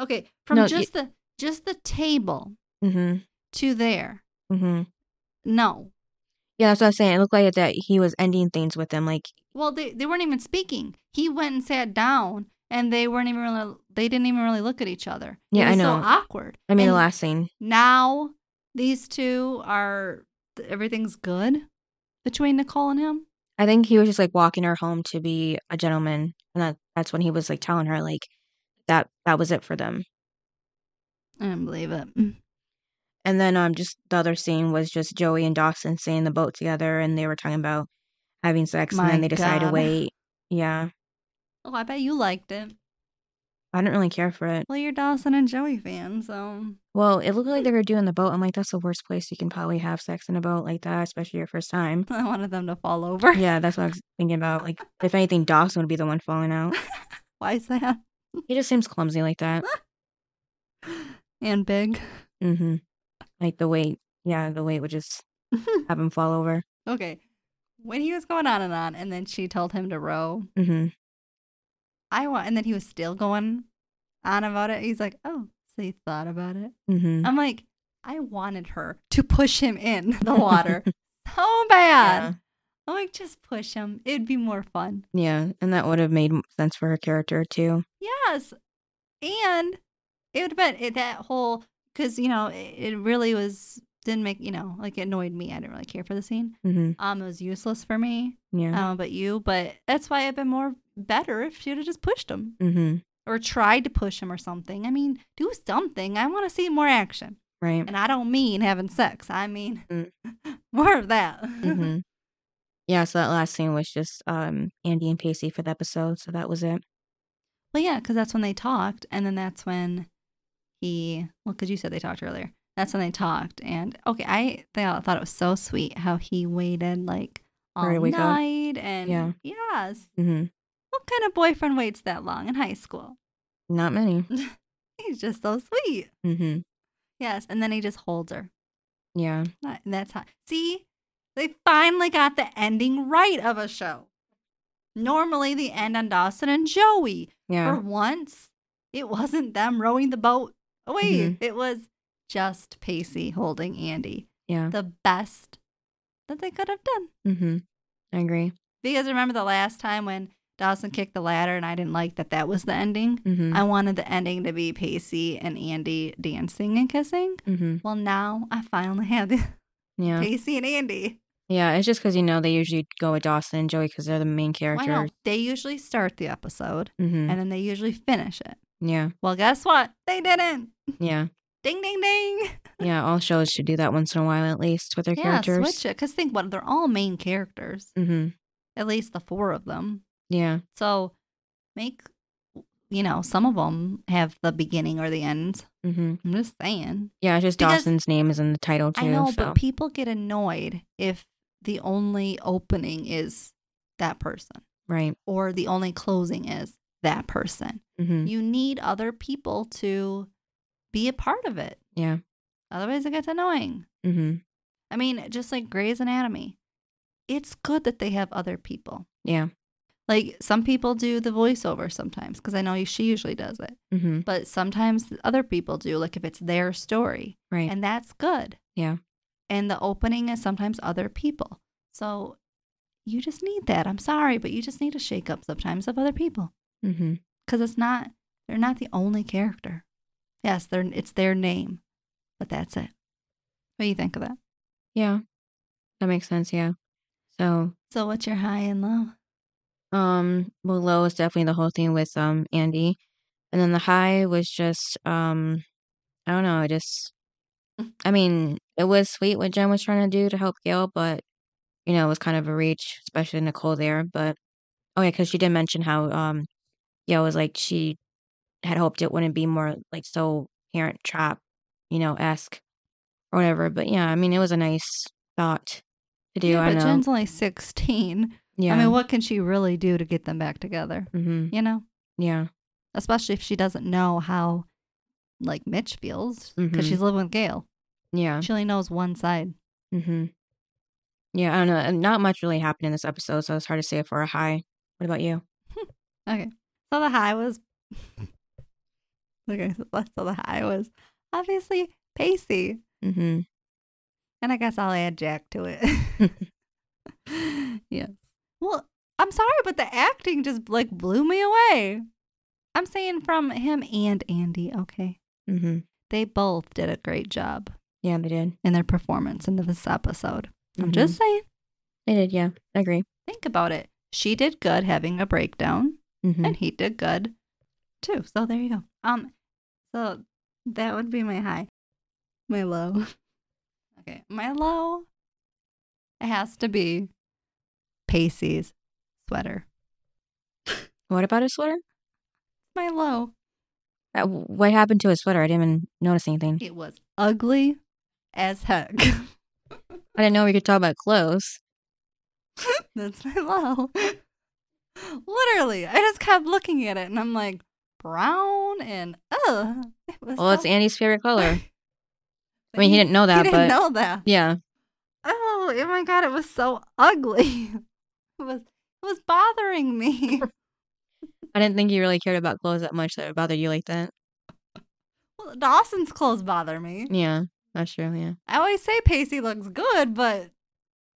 Okay, from No, just the just the table hmm to there. Mm-hmm. No. Yeah, that's what I was saying. It looked like that he was ending things with them. Like, Well, they they weren't even speaking. He went and sat down, and they weren't even really. They didn't even really look at each other. It Yeah, I know. So awkward. I mean, the last scene. now these two are everything's good between Nicole and him. I think he was just like walking her home to be a gentleman, and that that's when he was like telling her like that that was it for them. I don't believe it. And then um, just the other scene was just Joey and Dawson staying in the boat together, and they were talking about having sex, and then they decided to wait. Yeah, Oh, I bet you liked it. I didn't really care for it. Well, you're Dawson and Joey fan, so Well, it looked like they were doing the boat. I'm like, that's the worst place you can probably have sex in a boat like that, especially your first time. I wanted them to fall over. Yeah, that's what I was thinking about. Like, if anything, Dawson would be the one falling out. Why is that? He just seems clumsy like that. And big. Mm-hmm. Like the weight. Yeah, the weight would just have him fall over. okay. When he was going on and on, and then she told him to row, Mm-hmm. I want, and then he was still going on about it. He's like, "Oh, so you thought about it?" Mm-hmm. I'm like, I wanted her to push him in the water so bad. Yeah. I'm like, just push him. It'd be more fun. yeah, and that would have made sense for her character too. Yes, and it would have been it, that whole because you know it, it really was didn't make you know like it annoyed me. I didn't really care for the scene. Mm-hmm. Um, it was useless for me. I Yeah. don't know about you, but that's why I've been more better if she would have just pushed him Mm-hmm. or tried to push him or something. I mean, do something. I want to see more action. Right. And I don't mean having sex. I mean Mm. more of that. Mm-hmm. yeah. So that last scene was just um Andie and Pacey for the episode. So that was it. well, yeah, because that's when they talked, and then that's when he. Well, because you said they talked earlier. That's when they talked, and okay, I they all thought it was so sweet how he waited like all wake up. night, and Yeah. yes, Mm-hmm. What kind of boyfriend waits that long in high school? Not many. He's just so sweet. Mm-hmm. Yes, and then he just holds her. Yeah. And that's how. See, they finally got the ending right of a show. Normally, the end on Dawson and Joey. Yeah. For once, it wasn't them rowing the boat away. Mhm. It was just Pacey holding Andie. Yeah. The best that they could have done. Mm-hmm. I agree. Because remember the last time when Dawson kicked the ladder and I didn't like that that was the ending? Mm-hmm. I wanted the ending to be Pacey and Andie dancing and kissing. mm-hmm. Well, now I finally have the Yeah. Pacey and Andie. Yeah. It's just because you know they usually go with Dawson and Joey because they're the main characters. They usually start the episode Mm-hmm. and then they usually finish it. Yeah. Well, guess what? They didn't. Yeah. Ding, ding, ding. Yeah. All shows should do that once in a while at least with their Yeah, characters. switch it. Because think what they're all main characters, Mm-hmm. at least the four of them. Yeah. So make, you know, some of them have the beginning or the end. Mm-hmm. I'm just saying. Yeah. It's just Because- Dawson's name is in the title too. I know, so. but people get annoyed if the only opening is that person right. or the only closing is that person. Mm-hmm. You need other people to be a part of it. Yeah. Otherwise, it gets annoying. Mm-hmm. I mean, just like Grey's Anatomy, it's good that they have other people. Yeah. Like some people do the voiceover sometimes because I know she usually does it, Mm-hmm. but sometimes other people do, like if it's their story, Right. and that's good. Yeah. And the opening is sometimes other people. So you just need that. I'm sorry, but you just need to shake up sometimes of other people mm-hmm. because it's not, they're not the only character. Yes, they're, it's their name, but that's it. What do you think of that? Yeah. That makes sense. Yeah. So, So, what's your high and low? Um, well, low is definitely the whole thing with um Andie, and then the high was just um, I don't know. I just, I mean, it was sweet what Jen was trying to do to help Gail, but you know, it was kind of a reach, especially Nicole there. But oh yeah, because she did mention how um, Gail was like she had hoped it wouldn't be more like so parent trap, you know, esque or whatever. But yeah, I mean, it was a nice thought to do. yeah, but. Jen's only 16. Yeah. I mean, what can she really do to get them back together? mm-hmm. You know? Yeah. Especially if she doesn't know how, like, Mitch feels because Mhm. she's living with Gail. Yeah. She only knows one side. Mm-hmm. Yeah, I don't know. Not much really happened in this episode, so it's hard to say for a high. What about you? Okay. So the high was. okay. So so the high was obviously Pacey. Mm-hmm. And I guess I'll add Jack to it. yes. Well, I'm sorry, but the acting just like blew me away. I'm saying from him and Andie, okay? Mm-hmm. They both did a great job Yeah, they did. in their performance in this episode. I'm Mhm. just saying, They did. Yeah, I agree. think about it. She did good having a breakdown, Mm-hmm. and he did good too. So there you go. Um, so that would be my high. My low. Okay, my low. It has to be Pacey's sweater. What about his sweater? My low. Uh, what happened to his sweater? I didn't even notice anything. It was ugly as heck. I didn't know we could talk about clothes. That's my low. Literally, I just kept looking at it and I'm like, brown and ugh. It was Well, it's so- Andie's favorite color. I mean, he didn't know that, he didn't but know that. yeah. Oh, oh my god, it was so ugly. It was it was bothering me. I didn't think you really cared about clothes that much that would bother you like that. well, Dawson's clothes bother me. Yeah, that's true. Yeah. I always say Pacey looks good, but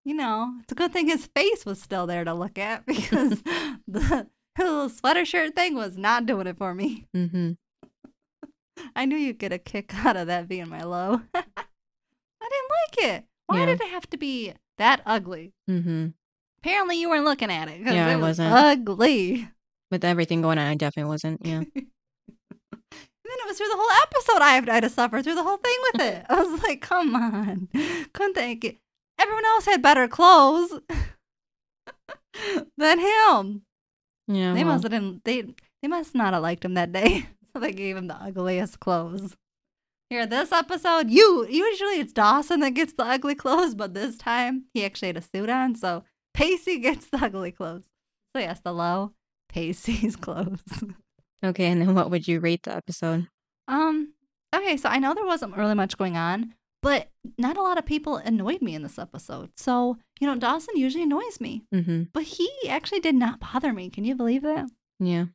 you know, it's a good thing his face was still there to look at because the little sweater shirt thing was not doing it for me. Mm-hmm. I knew you'd get a kick out of that being my low. I didn't like it. Why Yeah. did it have to be that ugly? Mm-hmm. Apparently, you weren't looking at it. 'cause Yeah, it I was wasn't. ugly. With everything going on, I definitely wasn't. Yeah. And then it was through the whole episode I had, I had to suffer through the whole thing with it. I was like, come on. Couldn't they get everyone else had better clothes than him. Yeah. They well, must have didn't they they must not have liked him that day. So they gave him the ugliest clothes. Here, this episode, you usually it's Dawson that gets the ugly clothes, but this time he actually had a suit on, so Pacey gets the ugly clothes. So yes, the low. Pacey's clothes. Okay, and then what would you rate the episode? Um, okay, so I know there wasn't really much going on, but not a lot of people annoyed me in this episode. So, you know, Dawson usually annoys me, Mm-hmm. but he actually did not bother me. Can you believe that? Yeah.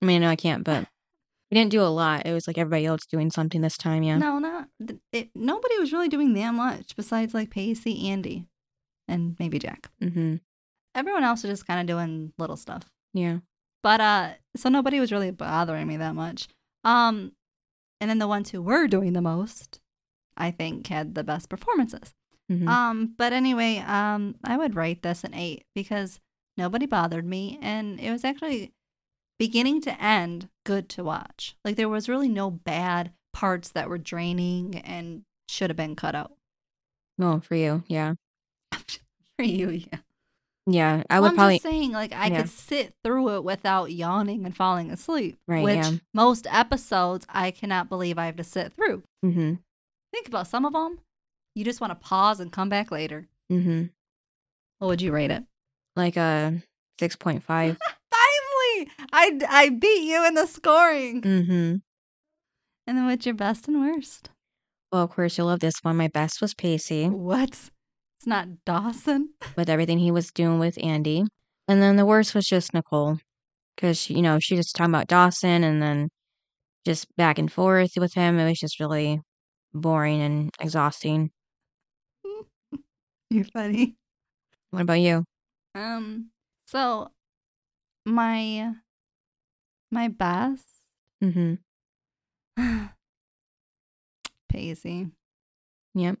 I mean, no, I can't, but we didn't do a lot. It was like everybody else doing something this time. Yeah. No, not it, nobody was really doing that much besides like Pacey, Andie, and maybe Jack. Mm-hmm. Everyone else was just kind of doing little stuff. Yeah. But uh so nobody was really bothering me that much. Um and then the ones who were doing the most, I think had the best performances. Mm-hmm. Um but anyway, um I would rate this an 8 because nobody bothered me and it was actually beginning to end good to watch. Like there was really no bad parts that were draining and should have been cut out. well, for you, yeah, For you, yeah. Yeah. I Well, would I'm probably. just saying, like, I yeah. could sit through it without yawning and falling asleep. Right, Which yeah. most episodes I cannot believe I have to sit through. Mm-hmm. Think about some of them. You just want to pause and come back later. Mm-hmm. What would you rate it? Like a six point five. Finally, I I beat you in the scoring. mm-hmm. And then what's your best and worst? Well, of course, you'll love this one. My best was Pacey What? It's not Dawson. with everything he was doing with Andie, and then the worst was just Nicole, because you know she just talking about Dawson, and then just back and forth with him. It was just really boring and exhausting. You're funny. What about you? Um. So, my my best Mm-hmm. Pacey. Yep.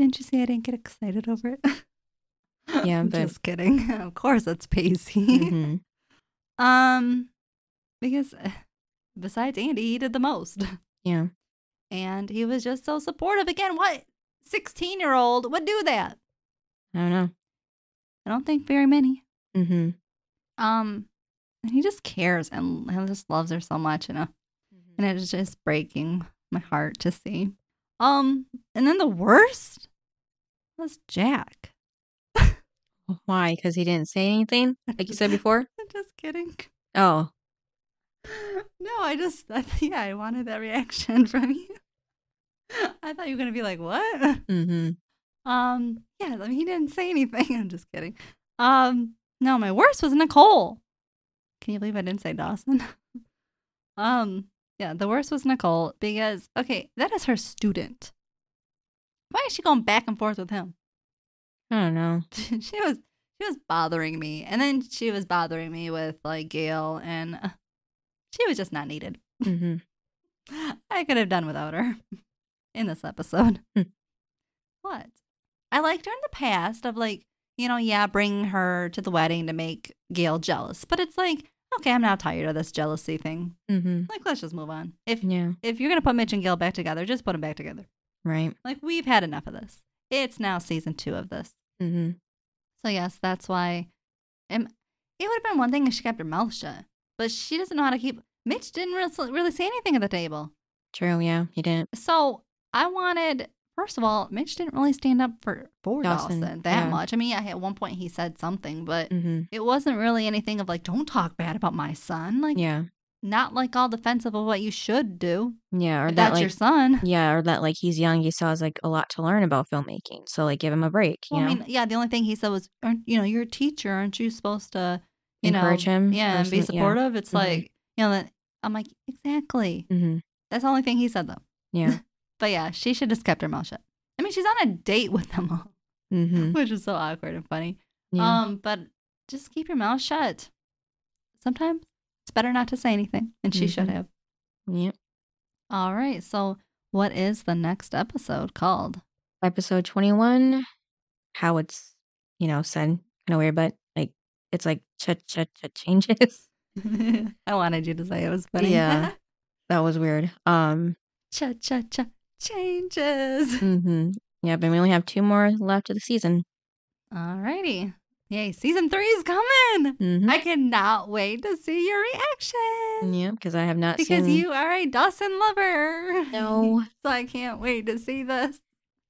Didn't you see I didn't get excited over it? Yeah, I'm but- just kidding. Of course, it's Pacey. Mm-hmm. um, because uh, besides Andie, he did the most, Yeah. and he was just so supportive. Again, what sixteen-year-old would do that? I don't know. I don't think very many. Mm-hmm. Um, and he just cares and he just loves her so much, you know. and it is just breaking my heart to see. Um, and then the worst was Jack. Why? Because he didn't say anything, like you said before. I'm just kidding. Oh, No, I just I, yeah, I wanted that reaction from you. I thought you were gonna be like, "What?" mm-hmm. Um, yeah, I mean, he didn't say anything. I'm just kidding. Um, no, my worst was Nicole. Can you believe I didn't say Dawson? um, yeah, the worst was Nicole because okay, that is her student. Why is she going back and forth with him? I don't know. she was she was bothering me, and then she was bothering me with like Gail, and uh, she was just not needed. Mm-hmm. I could have done without her in this episode. Hmm. What? I liked her in the past of like, you know, yeah, bringing her to the wedding to make Gail jealous. But it's like, okay, I'm now tired of this jealousy thing. Mm-hmm. Like, let's just move on. If Yeah. if you're gonna put Mitch and Gail back together, just put them back together. Right. Like we've had enough of this. It's now season two of this. Mm-hmm. So yes, that's why. Um, it would have been one thing if she kept her mouth shut, but she doesn't know how to keep. Mitch didn't really, really say anything at the table. True. Yeah. He didn't. So I wanted, first of all, Mitch didn't really stand up for for Dawson, Dawson, that yeah. much. I mean, yeah, at one point he said something, but Mm-hmm. it wasn't really anything of like, don't talk bad about my son. Like, Yeah. Not like all defensive of what you should do. Yeah. Or that that's like. your son. Yeah. Or that like he's young. He still has like a lot to learn about filmmaking. So like give him a break. You Well, know. I mean, yeah, the only thing he said was, aren't you know, you're a teacher, aren't you supposed to, you know Encourage know, him yeah, and be something- yeah. supportive? It's Mhm. like, you know, that I'm like, exactly. mm-hmm. That's the only thing he said though. Yeah. But yeah, she should just kept her mouth shut. I mean, she's on a date with them all, Mm-hmm. which is so awkward and funny. Yeah. Um, but just keep your mouth shut. Sometimes it's better not to say anything, and she should Mhm. have. yep. All right. So, what is the next episode called? Episode twenty one. How it's you know said kind of weird, but like it's like ch ch ch changes. I wanted you to say it was funny. Yeah. that was weird. Um. cha cha cha changes. Mm-hmm. Yeah, but we only have two more left of the season. All righty. Yay, season three is coming. Mm-hmm. I cannot wait to see your reaction. Yeah, because I have not seen Because seen. you are a Dawson lover. No, so I can't wait to see this.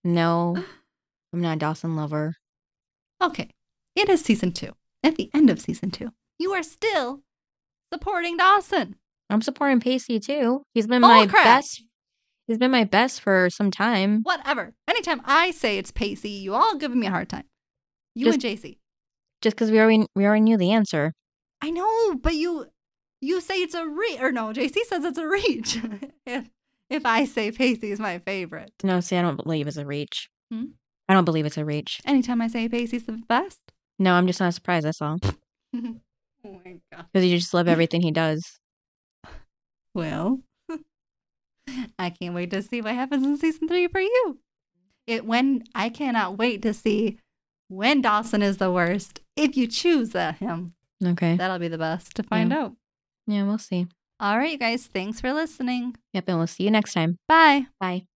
no, I'm not a Dawson lover. Okay. It is season two. At the end of season two, you are still supporting Dawson. I'm supporting Pacey too. He's been Bull my crap. best. He's been my best for some time. Whatever. Anytime I say it's Pacey, you all giving me a hard time. You Just- and JC. Just because we already we already knew the answer. I know, but you you say it's a reach or no, JC says it's a reach. if if I say Pacey is my favorite. No, see, I don't believe it's a reach. Hmm? I don't believe it's a reach. Anytime I say Pacey's the best. No, I'm just not surprised. That's all. oh my god. Because you just love everything he does. Well, I can't wait to see what happens in season three for you. It when I cannot wait to see when Dawson is the worst. If you choose uh, him, Okay. that'll be the best to find out. Yeah, we'll see. All right, you guys. Thanks for listening. Yep, and we'll see you next time. Bye. Bye.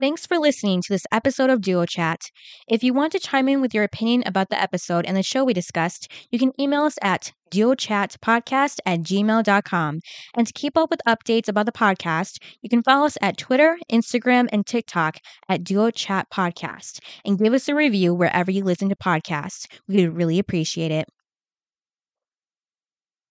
Thanks for listening to this episode of Duo Chat. If you want to chime in with your opinion about the episode and the show we discussed, you can email us at duochatpodcast at gmail.com. And to keep up with updates about the podcast, you can follow us at Twitter, Instagram, and TikTok at Duo Chat Podcast and give us a review wherever you listen to podcasts. We would really appreciate it.